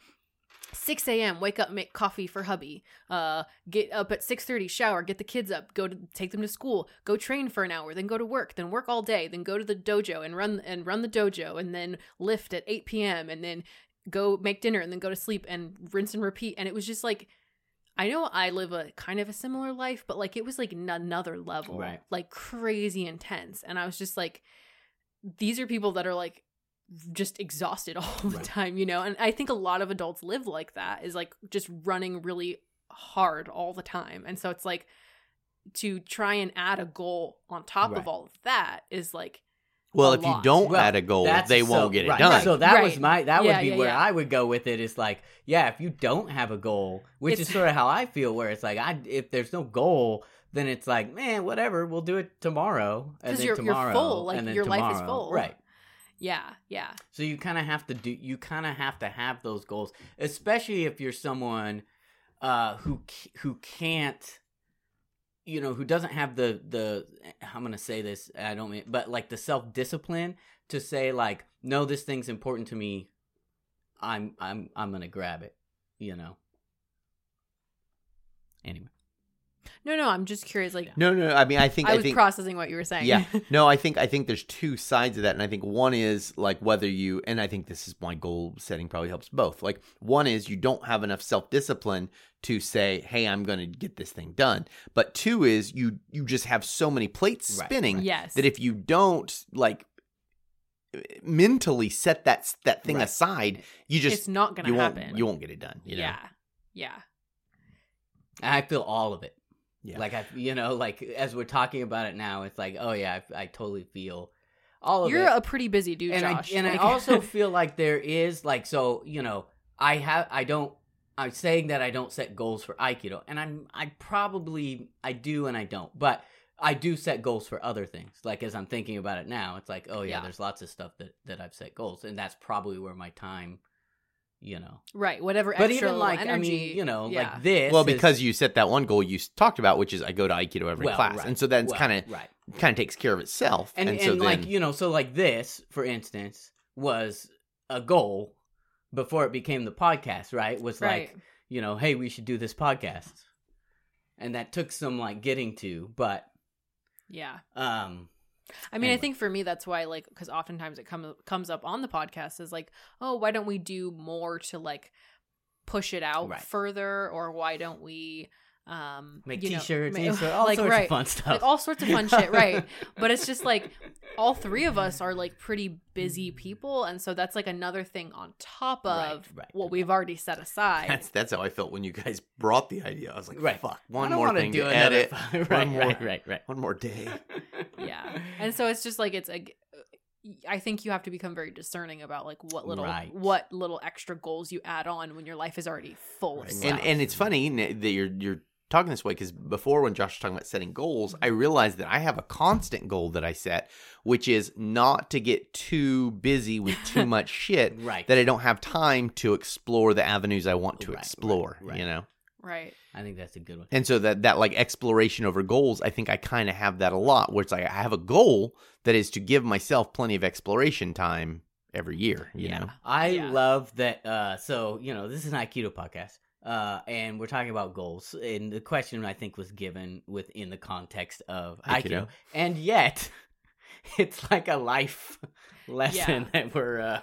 6 a.m. wake up make coffee for hubby uh get up at 6.30 shower get the kids up go to take them to school go train for an hour then go to work then work all day then go to the dojo and run and run the dojo and then lift at 8 p.m and then go make dinner and then go to sleep and rinse and repeat and it was just like i know i live a kind of a similar life but like it was like n- another level Right. like crazy intense and i was just like these are people that are like just exhausted all the Right. time, you know? And I think a lot of adults live like that is like just running really hard all the time. And so it's like to try and add a goal on top Right. of all of that is like Well, A if you don't Well, add a goal, they so- won't get it right. done. So that was my that Yeah, would be yeah, where yeah. I would go with it. Is like, yeah, if you don't have a goal, which It's- is sort of how I feel, where it's like, I if there's no goal, then it's like, man, whatever, we'll do it tomorrow. Because you're- you're full, like, and then your life is full. right? yeah, yeah. So you kind of have to do. You kind of have to have those goals, especially if you're someone uh, who who can't, you know, who doesn't have the the. I'm gonna say this. I don't mean, but like the self discipline to say like, no, this thing's important to me. I'm I'm I'm gonna grab it. You know. Anyway, No, no, I'm just curious like No, no, I mean, I think I I, was think processing what you were saying. yeah, no, I think I think there's two sides of that, and I think one is like whether you, and I think this is my goal setting probably helps both. Like one is you don't have enough self discipline to say, "Hey, I'm going to get this thing done," but two is you you just have so many plates Right, spinning right. yes. that if you don't like mentally set that that thing Right. aside, you just it's not going you to won't happen. you won't get it done. You know? Yeah. Yeah. I feel all of it. Yeah. Like I, you know, like as we're talking about it now, it's like, oh yeah, I, I totally feel all of You're it. a pretty busy dude, and Josh. I and I also feel like there is like so you know I have I don't I'm saying that I don't set goals for Aikido and I'm I probably I do and I don't but I do set goals for other things like as I'm thinking about it now it's like oh yeah, Yeah. there's lots of stuff that that I've set goals and that's probably where my time you know right, whatever but extra even like energy, I mean you know yeah. like this Well, is- because you set that one goal you talked about, which is I go to Aikido every well, class, right, and so that's well, kind of right kind of takes care of itself. and and, so like you know so like this for instance was a goal before it became the podcast right was right. like you know hey we should do this podcast and that took some like getting to but yeah. um I mean, I think for me that's why like cuz oftentimes it comes comes up on the podcast is like, "Oh, why don't we do more to like push it out Right. further or why don't we um make you t-shirts ma- Insta- all like, sorts right. of fun stuff like all sorts of fun shit, right? But it's just like all three of us are like pretty busy people, and so that's like another thing on top of right. what we've already set aside. that's that's how I felt when you guys brought the idea. I was like, Right. fuck, one more thing do to another edit, right, one more, right right right one more day. yeah, and so it's just like it's like I think you have to become very discerning about like what little Right. what little extra goals you add on when your life is already full of Right. stuff. and and it's funny that you're you're talking this way because before when Josh was talking about setting goals, I realized that I have a constant goal that I set, which is not to get too busy with too much shit Right. that I don't have time to explore the avenues I want to Right, right, explore. right. You know. right. I think that's a good one. And so that that like exploration over goals, I think I kind of have that a lot. Where it's like I have a goal that is to give myself plenty of exploration time every year. You Yeah. know, I Yeah. love that. Uh, so you know, this is an Aikido podcast, uh, and we're talking about goals. And the question I think was given within the context of Aikido, Aikido. and yet it's like a life lesson that we're. Uh,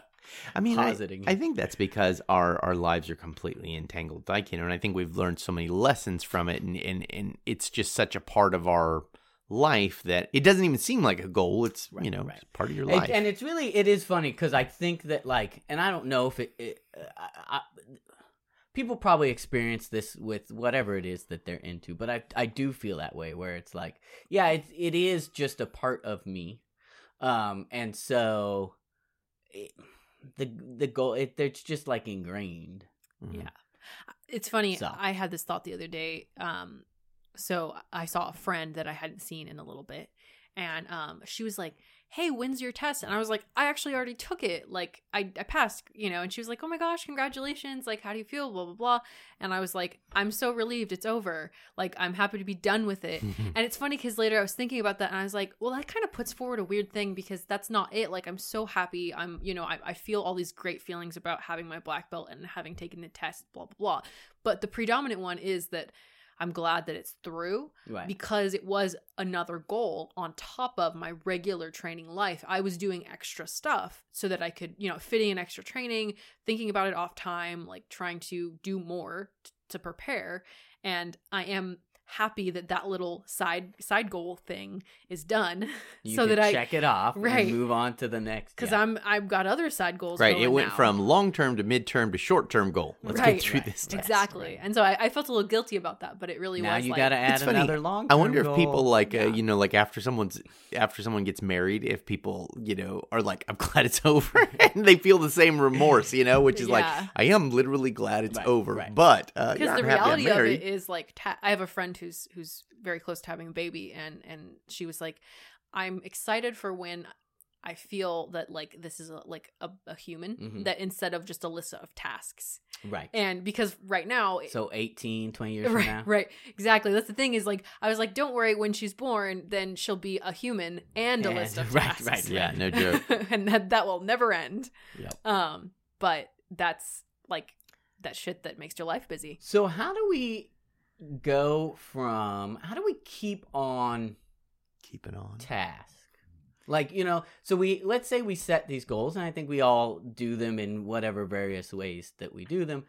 I mean, I, Positing. I think that's because our our lives are completely entangled with Aikido, and I think we've learned so many lessons from it, and and and it's just such a part of our life that it doesn't even seem like a goal. It's Right, you know right. it's part of your life. and it's really it is funny because I think that like, and I don't know if it, it uh, I, I, people probably experience this with whatever it is that they're into, but I I do feel that way where it's like, yeah, it it is just a part of me, um, and so it, the the goal it it's just like ingrained. Mhm. Yeah. It's funny. So. I had this thought the other day. Um, so I saw a friend that I hadn't seen in a little bit, and um, she was like, "Hey, when's your test?" And I was like, "I actually already took it. Like, I, I passed, you know." And she was like, "Oh my gosh, congratulations! Like, how do you feel?" Blah blah blah. And I was like, "I'm so relieved it's over. Like, I'm happy to be done with it." And it's funny because later I was thinking about that and I was like, well, that kind of puts forward a weird thing because that's not it. Like, I'm so happy. I'm, you know, I, I feel all these great feelings about having my black belt and having taken the test, blah, blah, blah. But the predominant one is that I'm glad that it's through Right. because it was another goal on top of my regular training life. I was doing extra stuff so that I could, you know, fitting in extra training, thinking about it off time, like trying to do more t- to prepare. And I am happy that that little side side goal thing is done you so can that I check it off Right. and move on to the next. because yeah. I'm I've got other side goals. right. going It went now. from long term to mid term to short term goal. Let's Right. get through Right. this. Test. exactly, right. and so I, I felt a little guilty about that, but it really now was you like, got to add another long. I wonder if people like Yeah. uh, you know like after someone's after someone gets married if people you know are like I'm glad it's over and they feel the same remorse you know which is like I am literally glad it's Right, over right. but uh, because yeah, the I'm happy I'm reality of it is like ta- I have a friend who's who's very close to having a baby, and and she was like, I'm excited for when I feel that like this is a, like a, a human Mhm. that instead of just a list of tasks, right. and because right now. So 18, 20 years from Right, now. right, exactly. That's the thing is like I was like, don't worry. When she's born, then she'll be a human and a list of right, tasks. right, yeah no joke and that that will never end. Yep. Um, but that's like that shit that makes your life busy. So how do we go from how do we keep on keeping on task? Like, you know, so we let's say we set these goals and I think we all do them in whatever various ways that we do them.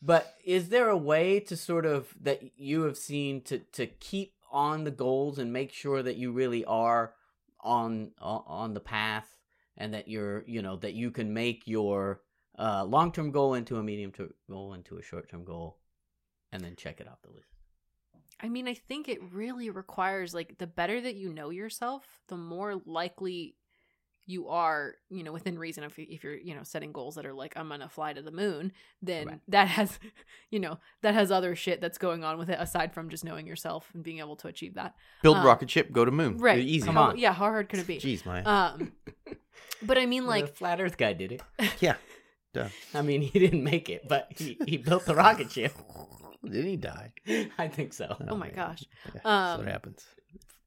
But is there a way to sort of that you have seen to to keep on the goals and make sure that you really are on on the path and that you're, you know, that you can make your uh, long-term goal into a medium-term goal into a short-term goal and then check it off the list. I mean, I think it really requires like the better that you know yourself, the more likely you are, you know, within reason. If, you, if you're, you know, setting goals that are like, I'm gonna fly to the moon, then Right. that has, you know, that has other shit that's going on with it aside from just knowing yourself and being able to achieve that. build um, rocket ship go to moon Right? easy Come on. Yeah. How hard could it be? jeez my Um, but I mean, the like, flat Earth guy did it. yeah duh. I mean, he didn't make it, but he, he built the rocket ship. Did he die I think so. oh my man. gosh. yeah, that's Um, what happens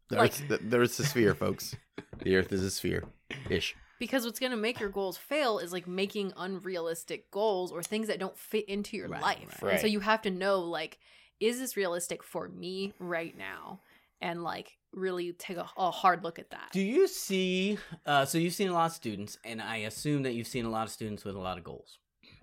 the like- Earth's, the, the Earth's a sphere folks the Earth is a sphere ish because what's going to make your goals fail is like making unrealistic goals or things that don't fit into your Right, life. right. And so you have to know like is this realistic for me right now? And like really take a, a hard look at that. Do you see? Uh, so you've seen a lot of students, and I assume that you've seen a lot of students with a lot of goals.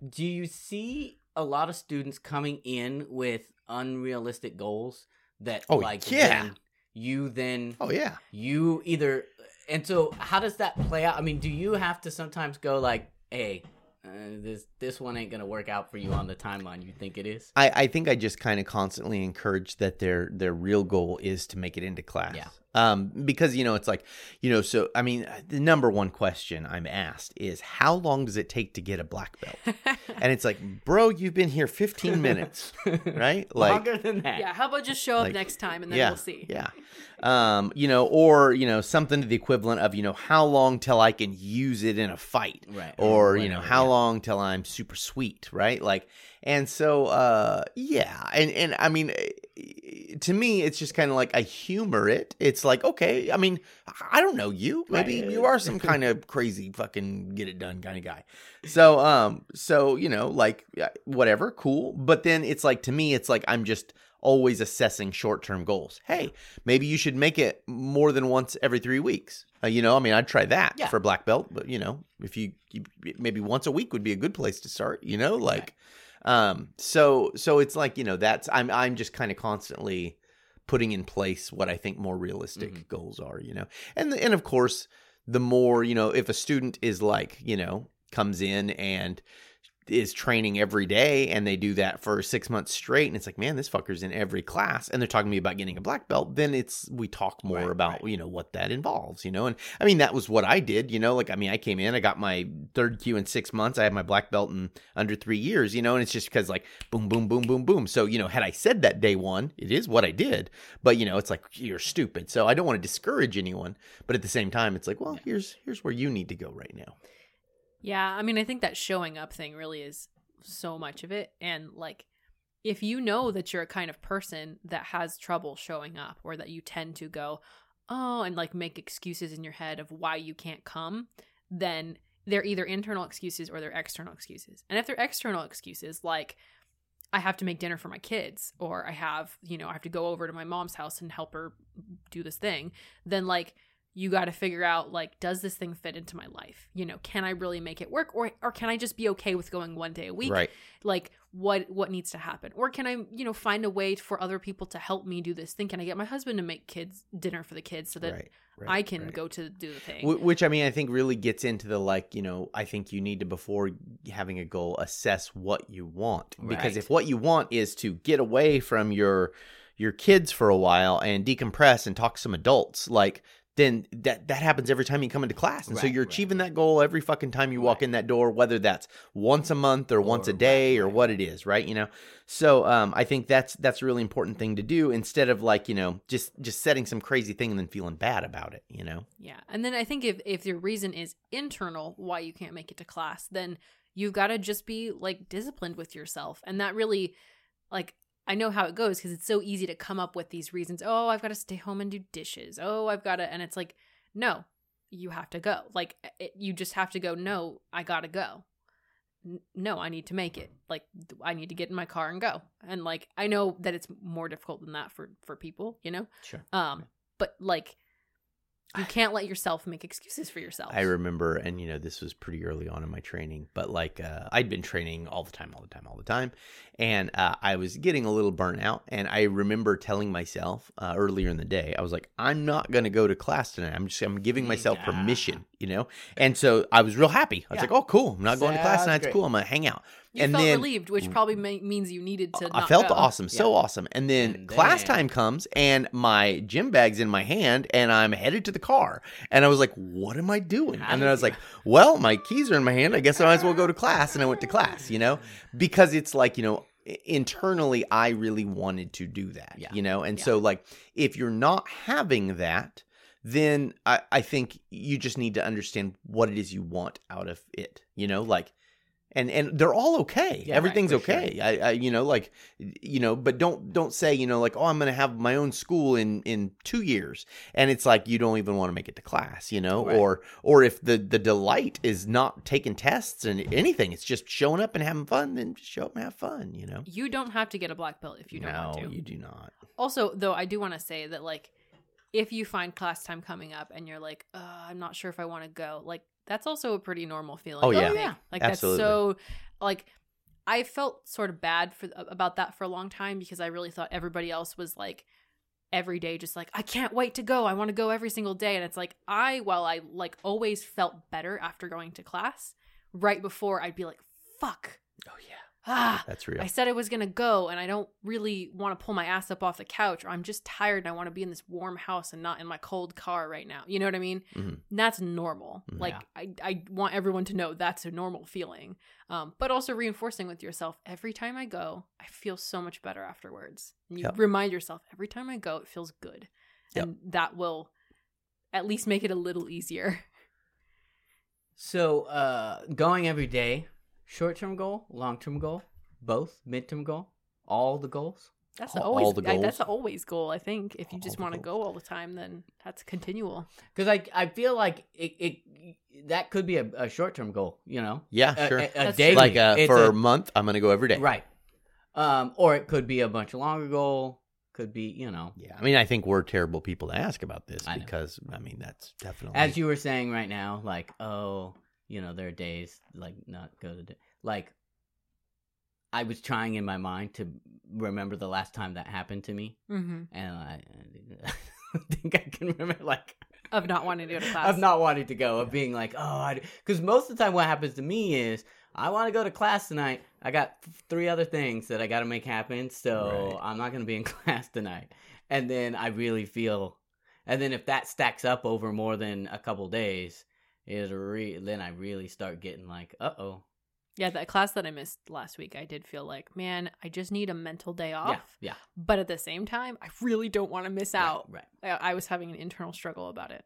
Do you see a lot of students coming in with unrealistic goals that, Oh, like, yeah. then you then oh yeah you either and so how does that play out i mean do you have to sometimes go like hey uh, this this one ain't gonna work out for you on the timeline you think it is I, I think I just kind of constantly encourage that their their real goal is to make it into class. Yeah. Um, because you know it's like you know so I mean the number one question I'm asked is how long does it take to get a black belt? and it's like, bro, you've been here 15 minutes, right? Like, Longer than that. yeah, how about just show up Like, next time and then yeah, we'll see. yeah. Um, you know, or you know something to the equivalent of you know how long till I can use it in a fight, Right. or Or you know how yeah. long till I'm super sweet, right? Like, and so uh, yeah, and and I mean, eh, to me, it's just kind of like I humor it. It's like okay, I mean, I don't know you, maybe Right. you are some kind of crazy fucking get it done kind of guy. So um, so you know, like whatever, cool. But then it's like to me, it's like I'm just always assessing short term goals. Hey, maybe you should make it more than once every three weeks. Uh, you know, I mean, I'd try that Yeah. for black belt, but you know, if you, you maybe once a week would be a good place to start. You know, like, um, so so it's like you know that's I'm I'm just kind of constantly putting in place what I think more realistic Mhm. goals are. You know, and and of course, the more you know, if a student is like you know comes in and is training every day and they do that for six months straight and it's like man this fucker's in every class. And they're talking to me about getting a black belt then it's we talk more Right, about right. you know what that involves you know? And i mean that was what i did you know? Like i mean i came in i got my third kyu in six months i had my black belt in under three years you know? And it's just because like boom boom boom boom boom. So you know had i said that day one it is what i did but you know it's like you're stupid. So i don't want to discourage anyone but at the same time it's like well here's here's where you need to go right now Yeah, I mean, I think that showing up thing really is so much of it. And like, if you know that you're a kind of person that has trouble showing up, or that you tend to go, oh, and like make excuses in your head of why you can't come, then they're either internal excuses or they're external excuses. And if they're external excuses, like, I have to make dinner for my kids, or I have, you know, I have to go over to my mom's house and help her do this thing, then like, you got to figure out like does this thing fit into my life? You know can i really make it work? Or or can i just be okay with going one day a week? Right. Like what what needs to happen? Or can i you know find a way for other people to help me do this thing? Can i get my husband to make kids dinner for the kids so that right, right i can go to do the thing? Which I mean, I think really gets into the like, you know, I think you need to before having a goal assess what you want. Because if what you want is to get away from your your kids for a while and decompress and talk to some adults, like then that that happens every time you come into class, and so you're right, achieving that goal every fucking time you walk in that door, whether that's once a month or once a day right, or right, what it is, right? You know, so um, I think that's that's a really important thing to do instead of like you know just just setting some crazy thing and then feeling bad about it, you know. Yeah. And then I think if if your reason is internal why you can't make it to class, then you've got to just be like disciplined with yourself. And that really like I know how it goes because it's so easy to come up with these reasons. Oh, I've got to stay home and do dishes. Oh, I've got to and it's like no, you have to go. Like it, you just have to go no, I got to go. N- No, I need to make it. Like I need to get in my car and go. And like I know that it's more difficult than that for for people, you know? Sure. Um, but like, you can't let yourself make excuses for yourself. I remember, and you know, this was pretty early on in my training, but like uh, I'd been training all the time, all the time, all the time, and uh, I was getting a little burnt out. And I remember telling myself uh, earlier in the day, I was like, I'm not going to go to class tonight. I'm just, I'm giving myself Yeah. permission, you know. And so I was real happy. I was Yeah. like, oh, cool. I'm not going to class tonight. It's cool. I'm going to hang out. You and felt then- relieved, which probably may- means you needed to. I not felt go. awesome, so awesome. And then And class then- time comes, and my gym bag's in my hand, and I'm headed to the car. And I was like, "What am I doing?" And then I was like, "Well, my keys are in my hand. I guess I might as well go to class." And I went to class, you know, because it's like you know, internally, I really wanted to do that, Yeah. you know. And Yeah. so, like, if you're not having that, then I, I think you just need to understand what it is you want out of it, you know, like. And, and they're all okay. Yeah, right, Everything's sure. okay. I, I, you know, like, you know, but don't don't say, you know, like, oh, I'm going to have my own school in in two years, and it's like you don't even want to make it to class, you know, Right. or or if the the delight is not taking tests and anything, it's just showing up and having fun, then just show up and have fun, you know. You don't have to get a black belt if you don't no, want to. you do not. Also, though, I do want to say that like, if you find class time coming up and you're like, I'm not sure if I want to go, like that's also a pretty normal feeling. Oh, oh yeah. think. Yeah. like Absolutely. that's so like. I felt sort of bad for about that for a long time because I really thought everybody else was like every day just like I can't wait to go. I want to go every single day and it's like I while I like always felt better after going to class, right before I'd be like fuck. Oh yeah. Ah, That's real. I said I was gonna go, and I don't really want to pull my ass up off the couch, or I'm just tired and I want to be in this warm house and not in my cold car right now. You know what I mean? Mhm. That's normal. Mhm. Like I, I want everyone to know that's a normal feeling. Um, but also reinforcing with yourself every time I go, I feel so much better afterwards. You Yep. remind yourself every time I go, it feels good, Yep. and that will at least make it a little easier. So, uh, going every day, short term goal, long term goal, both, midterm goal, all the goals. That's All- always all the I- that's always goal. I think if you All just want to go all the time, then that's continual. Because I, I feel like it, it that could be a, a short term goal, you know? yeah, A- sure. A, a That's daily. like a, for a- a month, I'm gonna go every day. Right. Um, or it could be a much longer goal. Could be, you know, Yeah, I mean, I think we're terrible people to ask about this I know. because I mean that's definitely as you were saying right now, like, oh, you know, there are days like not go to, like, I was trying in my mind to remember the last time that happened to me, Mm-hmm. and I, I think I can remember like Of not wanting to go to class. of not wanting to go, of being like, oh, because most of the time what happens to me is I want to go to class tonight. I got three other things that I got to make happen, so Right. I'm not going to be in class tonight. And then I really feel, and then if that stacks up over more than a couple days, is re- then I really start getting like, uh oh, Yeah, that class that I missed last week, I did feel like, man, I just need a mental day off. yeah, But at the same time, I really don't want to miss right, out. right. I, I was having an internal struggle about it.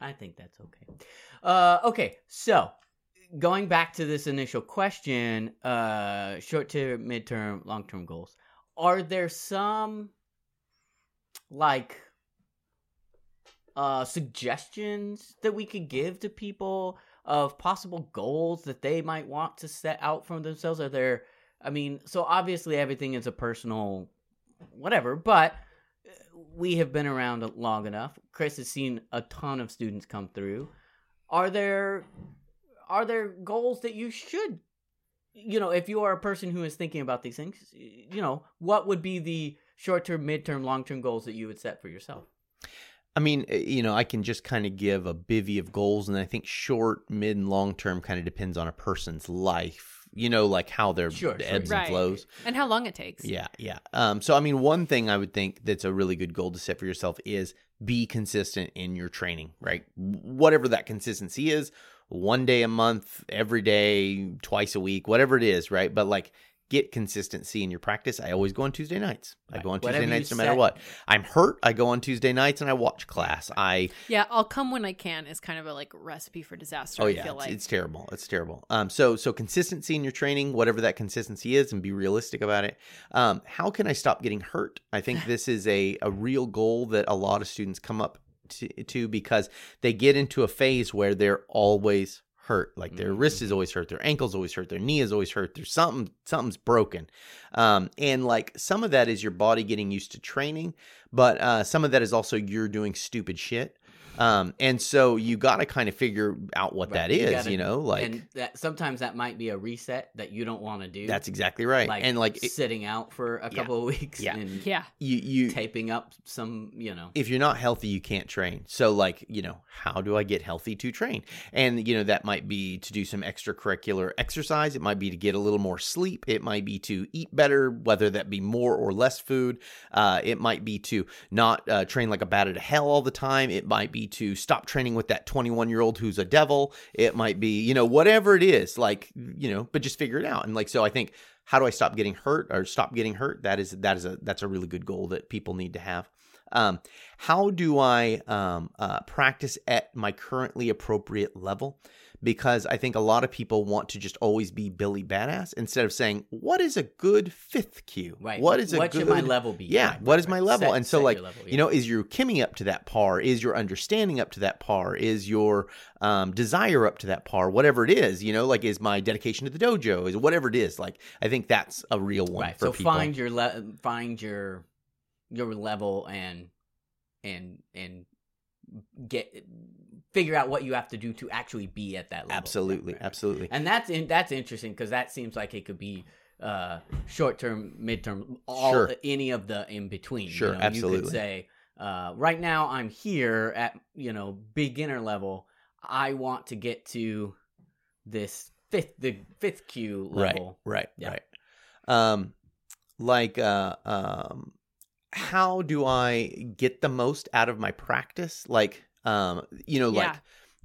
I think that's okay. Uh, okay, so going back to this initial question, uh, short term, midterm, long term goals. Are there some like uh, suggestions that we could give to people of possible goals that they might want to set out for themselves? Are there? I mean, so obviously everything is a personal whatever, but uh, we have been around long enough. Chris has seen a ton of students come through. Are there are there goals that you should you know, if you are a person who is thinking about these things, you know, what would be the short-term, mid-term, long-term goals that you would set for yourself? I mean, uh, you know, I can just kind of give a bivvy of goals, and I think short, mid, and long term kind of depends on a person's life. You know, like how their Sure, the sure. ebbs Right. and flows. And how long it takes. Yeah, yeah. Um, so I mean, one thing I would think that's a really good goal to set for yourself is be consistent in your training, right? Whatever that consistency is, one day a month, every day, twice a week, whatever it is, right? But like get consistency in your practice. I always go on Tuesday nights. I go on Whatever Tuesday you nights no matter set- what. I'm hurt, I go on Tuesday nights and I watch class. I Yeah, I'll come when I can is kind of a like recipe for disaster. Oh I yeah, feel it's, like. it's terrible. It's terrible. Um, so so consistency in your training, whatever that consistency is, and be realistic about it. Um, how can I stop getting hurt? I think this is a a real goal that a lot of students come up to, to because they get into a phase where they're always hurt. Like their wrist is always hurt, their ankles always hurt, their knee is always hurt. There's something something's broken, um, and like some of that is your body getting used to training, but uh, some of that is also you're doing stupid shit. Um, and so you got to kind of figure out what Right, that you is, gotta- you know, like and that sometimes that might be a reset that you don't want to do. that's exactly right. like and like it- sitting out for a Yeah. couple of weeks Yeah. and yeah. you, you, taping up some, you know. if you're not healthy, you can't train. So, like, you know, how do I get healthy to train? And, you know, that might be to do some extracurricular exercise. It might be to get a little more sleep. It might be to eat better, whether that be more or less food. Uh, it might be to not uh, train like a bat out of hell all the time. It might be to stop training with that 21 year old who's a devil. It might be, you know, whatever it is, like, you know, but just figure it out. And, like, so I think, how do I stop getting hurt or stop getting hurt? That is, that is a, that's a really good goal that people need to have. Um, how do I um, uh, practice at my currently appropriate level? Because I think a lot of people want to just always be Billy Badass instead of saying, "What is a good fifth kyu? Right. What is a what good should my level be? Yeah, Right, what right, is my level? Set- and so, like, level, you know, is your Kimmy up to that par? Is your understanding up to that par? Is your um, desire up to that par? Whatever it is, you know, like, is my dedication to the dojo? Is whatever it is, like, I think that's a real one right. for So people. find your le- find your your level and and and get figure out what you have to do to actually be at that level. absolutely, Right, right. absolutely. And that's in, that's interesting because that seems like it could be uh, short term, mid term, all Sure. any of the in between. Sure, you know, You absolutely. could say, uh, right now I'm here at you know beginner level. I want to get to this fifth the fifth kyu right level. right Yeah. right um like uh um how do i get the most out of my practice like um you know like Yeah.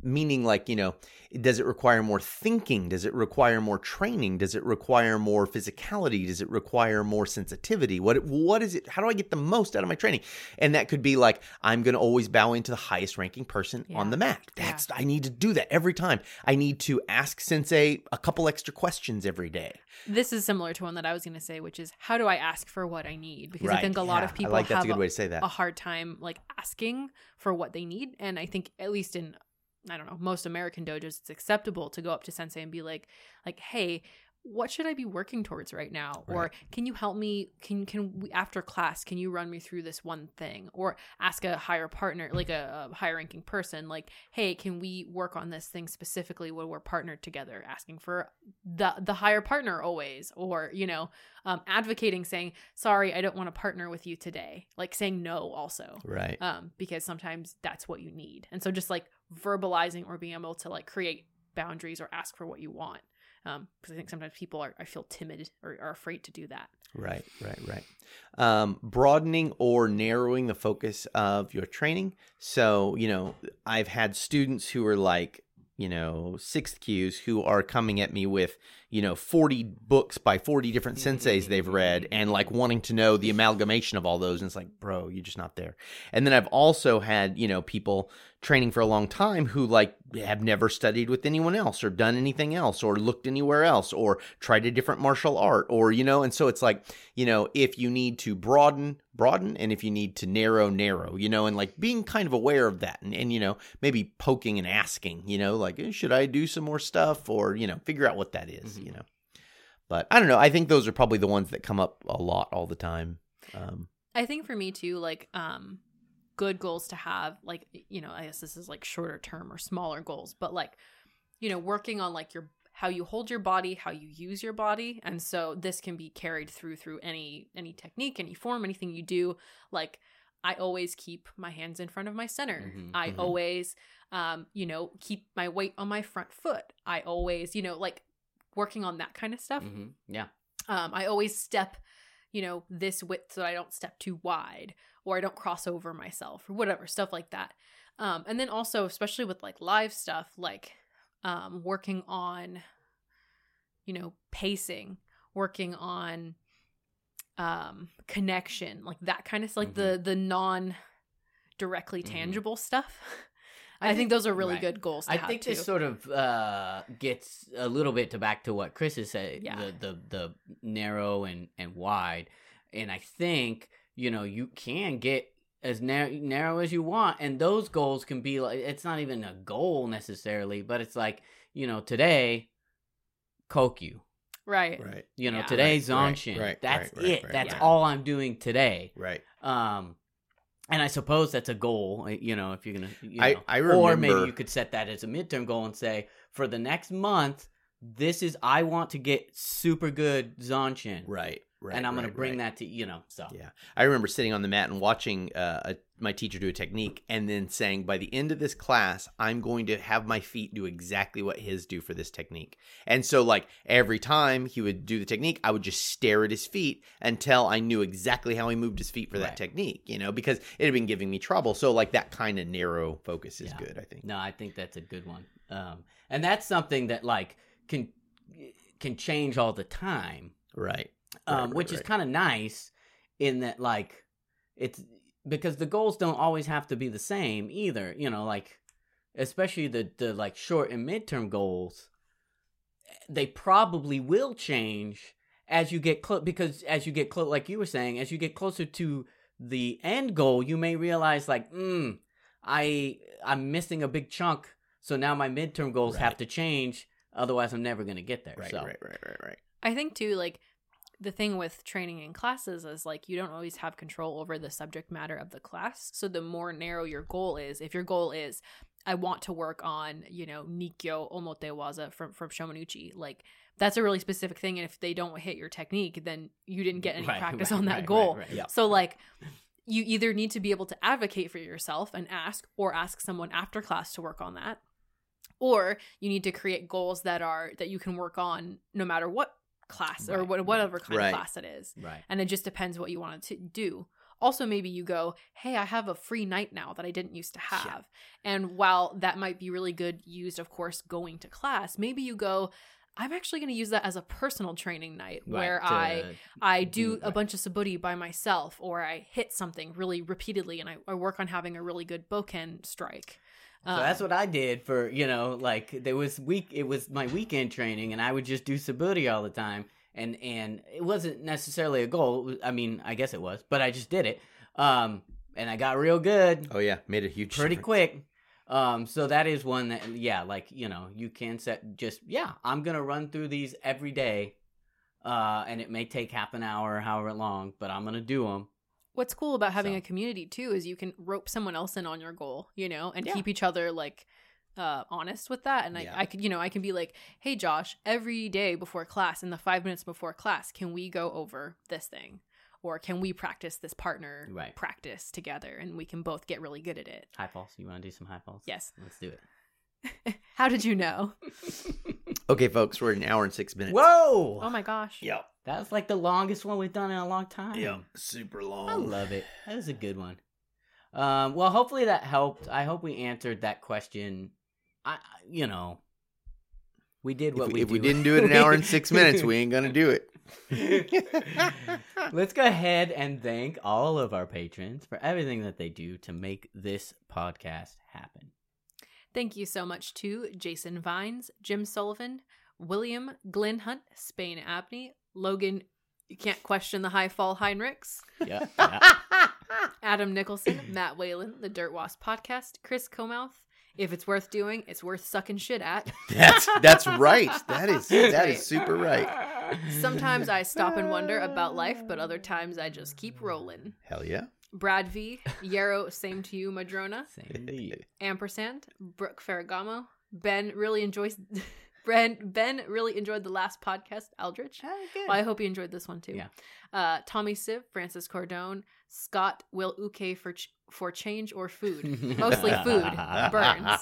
Meaning like you know does it require more thinking? Does it require more training? Does it require more physicality? Does it require more sensitivity? What what is it how do i get the most out of my training? And that could be like i'm going to always bow into the highest ranking person on the mat. That's i need to do that every time. I need to ask sensei a couple extra questions every day. This is similar to one that I was going to say, which is how do I ask for what I need? Because I think a lot yeah, of people I like that's have a good way to say that. a hard time like asking for what they need, and I think at least in I don't know most American dojos, it's acceptable to go up to sensei and be like, like, hey. What should I be working towards right now? Or can you help me? Can can we after class? Can you run me through this one thing? Or ask a higher partner, like a, a higher ranking person, like, hey, can we work on this thing specifically when we're partnered together? Asking for the the higher partner always or you know um, advocating saying sorry i don't want to partner with you today like saying no also right um, because sometimes that's what you need and so just like verbalizing or being able to like create boundaries or ask for what you want because i think sometimes people are i feel timid or are afraid to do that Right, right, right. Um, broadening or narrowing the focus of your training. So, you know, I've had students who are like, you know, sixth kyus who are coming at me with, you know, 40 books by 40 different senseis they've read mm-hmm. and like wanting to know the amalgamation of all those. And it's like, bro, you're just not there. And then I've also had, you know, people training for a long time who like have never studied with anyone else or done anything else or looked anywhere else or tried a different martial art or you know and so it's like you know if you need to broaden broaden and if you need to narrow narrow you know and like being kind of aware of that and, and you know maybe poking and asking you know like eh, should i do some more stuff? or you know figure out what that is, Mhm. you know. But i don't know i think those are probably the ones that come up a lot all the time um. I think for me too, like um good goals to have, like you know, I guess this is like shorter term or smaller goals, but like you know, working on like your how you hold your body, how you use your body, and so this can be carried through through any any technique, any form, anything you do. Like I always keep my hands in front of my center. Mhm, I mhm. always um you know, keep my weight on my front foot. I always, you know, like working on that kind of stuff hmm Yeah. um, I always step, you know, this width so I don't step too wide or I don't cross over myself or whatever, stuff like that. Um, and then also, especially with like live stuff, like um, working on, you know, pacing, working on um, connection, like that kind of like the the non directly Mhm. tangible stuff. I I, think, those are really right. good goals. To I think too. this sort of uh, gets a little bit to back to what Chris is saying, Yeah. the, the the narrow and and wide, and I think you know you can get as narrow narrow as you want, and those goals can be like it's not even a goal necessarily, but it's like you know today, kokyu. Right. right. You know Yeah. today Right, right, right, that's right, right, it, right, that's right. all I'm doing today. right. Um, and I suppose that's a goal, uh, you know, if you're gonna, you I- know. I or maybe you could set that as a midterm goal and say, for the next month, this is I want to get super good Zanshin, right right and I'm gonna bring right. that to you know. So Yeah, I remember sitting on the mat and watching uh, a, my teacher do a technique, and then saying, "By the end of this class, I'm going to have my feet do exactly what his do for this technique." And so, like every time he would do the technique, I would just stare at his feet until I knew exactly how he moved his feet for that Right. technique. You know, because it had been giving me trouble. So, like that kind of narrow focus is Yeah. good. I think. no, I think that's a good one. Um, and that's something that like can can change all the time. Right. Um, Right, right, which is kind of nice in that like it's because the goals don't always have to be the same either you know like especially the the like short and midterm goals they probably will change as you get close because as you get close like you were saying as you get closer to the end goal you may realize like mm, i i'm missing a big chunk so now my midterm goals have to change otherwise i'm never going to get there Right. so Right. Right. Right. Right. I think too, like the thing with training in classes is like you don't always have control over the subject matter of the class. So the more narrow your goal is, if your goal is I want to work on, you know, Nikkyo Omotewaza from from Shomenuchi, like that's a really specific thing and if they don't hit your technique, then you didn't get any Right, practice right, on that right, goal. Yeah. So like you either need to be able to advocate for yourself and ask or ask someone after class to work on that or you need to create goals that are that you can work on no matter what class or Right, what, whatever kind Right. of class it is Right. and it just depends what you want to do also maybe you go hey i have a free night now that i didn't used to have and while that might be really good used of course going to class maybe you go i'm actually going to use that as a personal training night where Right, i to- I do- do a right. bunch of suburi by myself, or I hit something really repeatedly, and I, I work on having a really good bokken strike. So that's what I did for you know like there was week it was my weekend training and I would just do suburi all the time and and it wasn't necessarily a goal. Was- I mean I guess it was, but I just did it. Um, and I got real good Oh yeah, made a huge pretty difference. quick. Um, so that is one that yeah, like you know you can set just yeah I'm gonna run through these every day. Uh, and it may take half an hour or however long, but I'm gonna do them. What's cool about having So- a community too is you can rope someone else in on your goal, you know, and Yeah. keep each other like uh honest with that. And Yeah. I, I could, you know, I can be like, hey Josh, every day before class, in the five minutes before class, can we go over this thing? Or can we practice this partner Right. practice together and we can both get really good at it? High falls. You want to do some high falls? Yes. Let's do it. How did you know? Okay, folks, we're at an hour and six minutes. Whoa! Oh my gosh. Yep. That was like the longest one we've done in a long time. Yep. Super long. I love it. That was a good one. Um, well, hopefully that helped. I hope we answered that question. I, I- you know, we did If, what we, we if we didn't do it an hour and six minutes, we ain't gonna do it. Let's go ahead and thank all of our patrons for everything that they do to make this podcast happen. Thank you so much to Jason Vines, Jim Sullivan, William Glenn Hunt, Spain Abney, Logan, you can't question the high fall Heinrichs, Yeah. yeah. Adam Nicholson, Matt Whalen, the Dirt Wasp Podcast, Chris Comouth. If it's worth doing, it's worth sucking shit at. That's that's right. That is that is super right. Sometimes I stop and wonder about life, but other times I just keep rolling. Hell yeah. Brad V, Yarrow, same to you, Madrona. Same to you. ampersand brooke ferragamo ben really enjoys ben ben really enjoyed the last podcast aldrich Oh, good. well, i hope you enjoyed this one too Yeah. uh tommy siv francis cordone scott will uke for ch- for change or food Mostly food. Burns.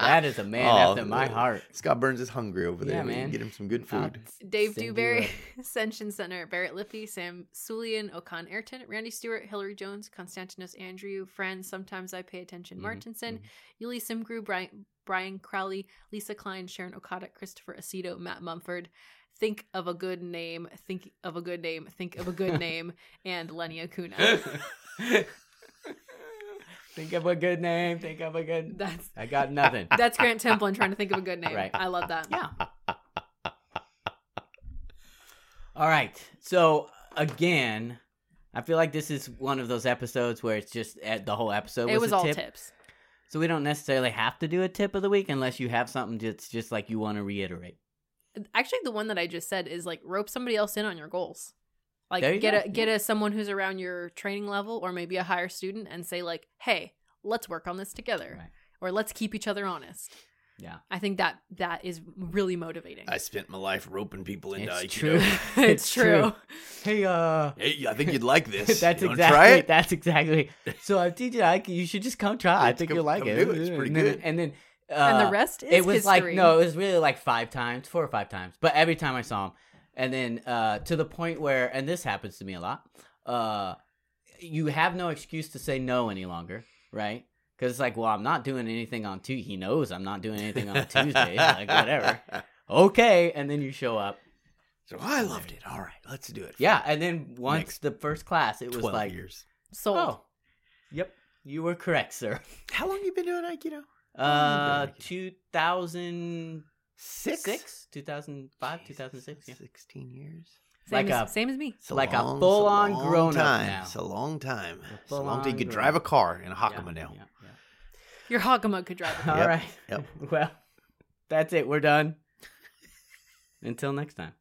That is a man Oh, after my heart. Scott Burns is hungry over there. Yeah, we man. get him some good food. I'll dave send you dewberry ascension center barrett lippy sam sulian okan ayrton randy stewart hillary jones constantinos andrew friends sometimes i pay attention Mhm, martinson mhm. Yuli Simgru, Brian, Brian Crowley, Lisa Klein, Sharon Okada, Christopher Aceto, Matt Mumford. Think of a good name. Think of a good name. Think of a good name. And Lenny Acuna. Think of a good name. Think of a good. That's I got nothing. that's Grant Templin trying to think of a good name. Right. I love that. yeah. All right. So again, I feel like this is one of those episodes where it's just uh, the whole episode. It was all tip. tips. So we don't necessarily have to do a tip of the week unless you have something that's just like you want to reiterate. Actually, the one that I just said is like rope somebody else in on your goals. Like get go. a get a someone who's around your training level or maybe a higher student and say like, "Hey, let's work on this together." Right. Or let's keep each other honest. Yeah. I think that that is really motivating. I spent my life roping people into It's Aikido. true. it's true. Hey, uh. Hey, I think you'd like this. that's You exactly. Try it. That's exactly. So I'm teaching Aikido. You should just come try. I think come- you'll like come it. do it. It's pretty and then, good. And then. Uh, and the rest is it was like no, it was really like five times, four or five times. But every time I saw him, and then uh, to the point where, and this happens to me a lot, uh, you have no excuse to say no any longer, right? Because it's like, well, I'm not doing anything on Tuesday. He knows I'm not doing anything on Tuesday. like, whatever. Okay. And then you show up. So I loved it. All right, let's do it. Yeah. And then once the first class, it was like, years. So, Oh, yep. You were correct, sir. How long you been doing Aikido? Uh, 2000. Six? Six? 2005, 2006. Yeah. 16 years. Same, like as, a, same as me. It's like long, a full on grown time. up. Now. It's a long time. It's a long, long time. You could drive a car in a Hakama yeah, now. Yeah, yeah. Your Hakama could drive a car. All yep, right. Yep. well, that's it. We're done. Until next time.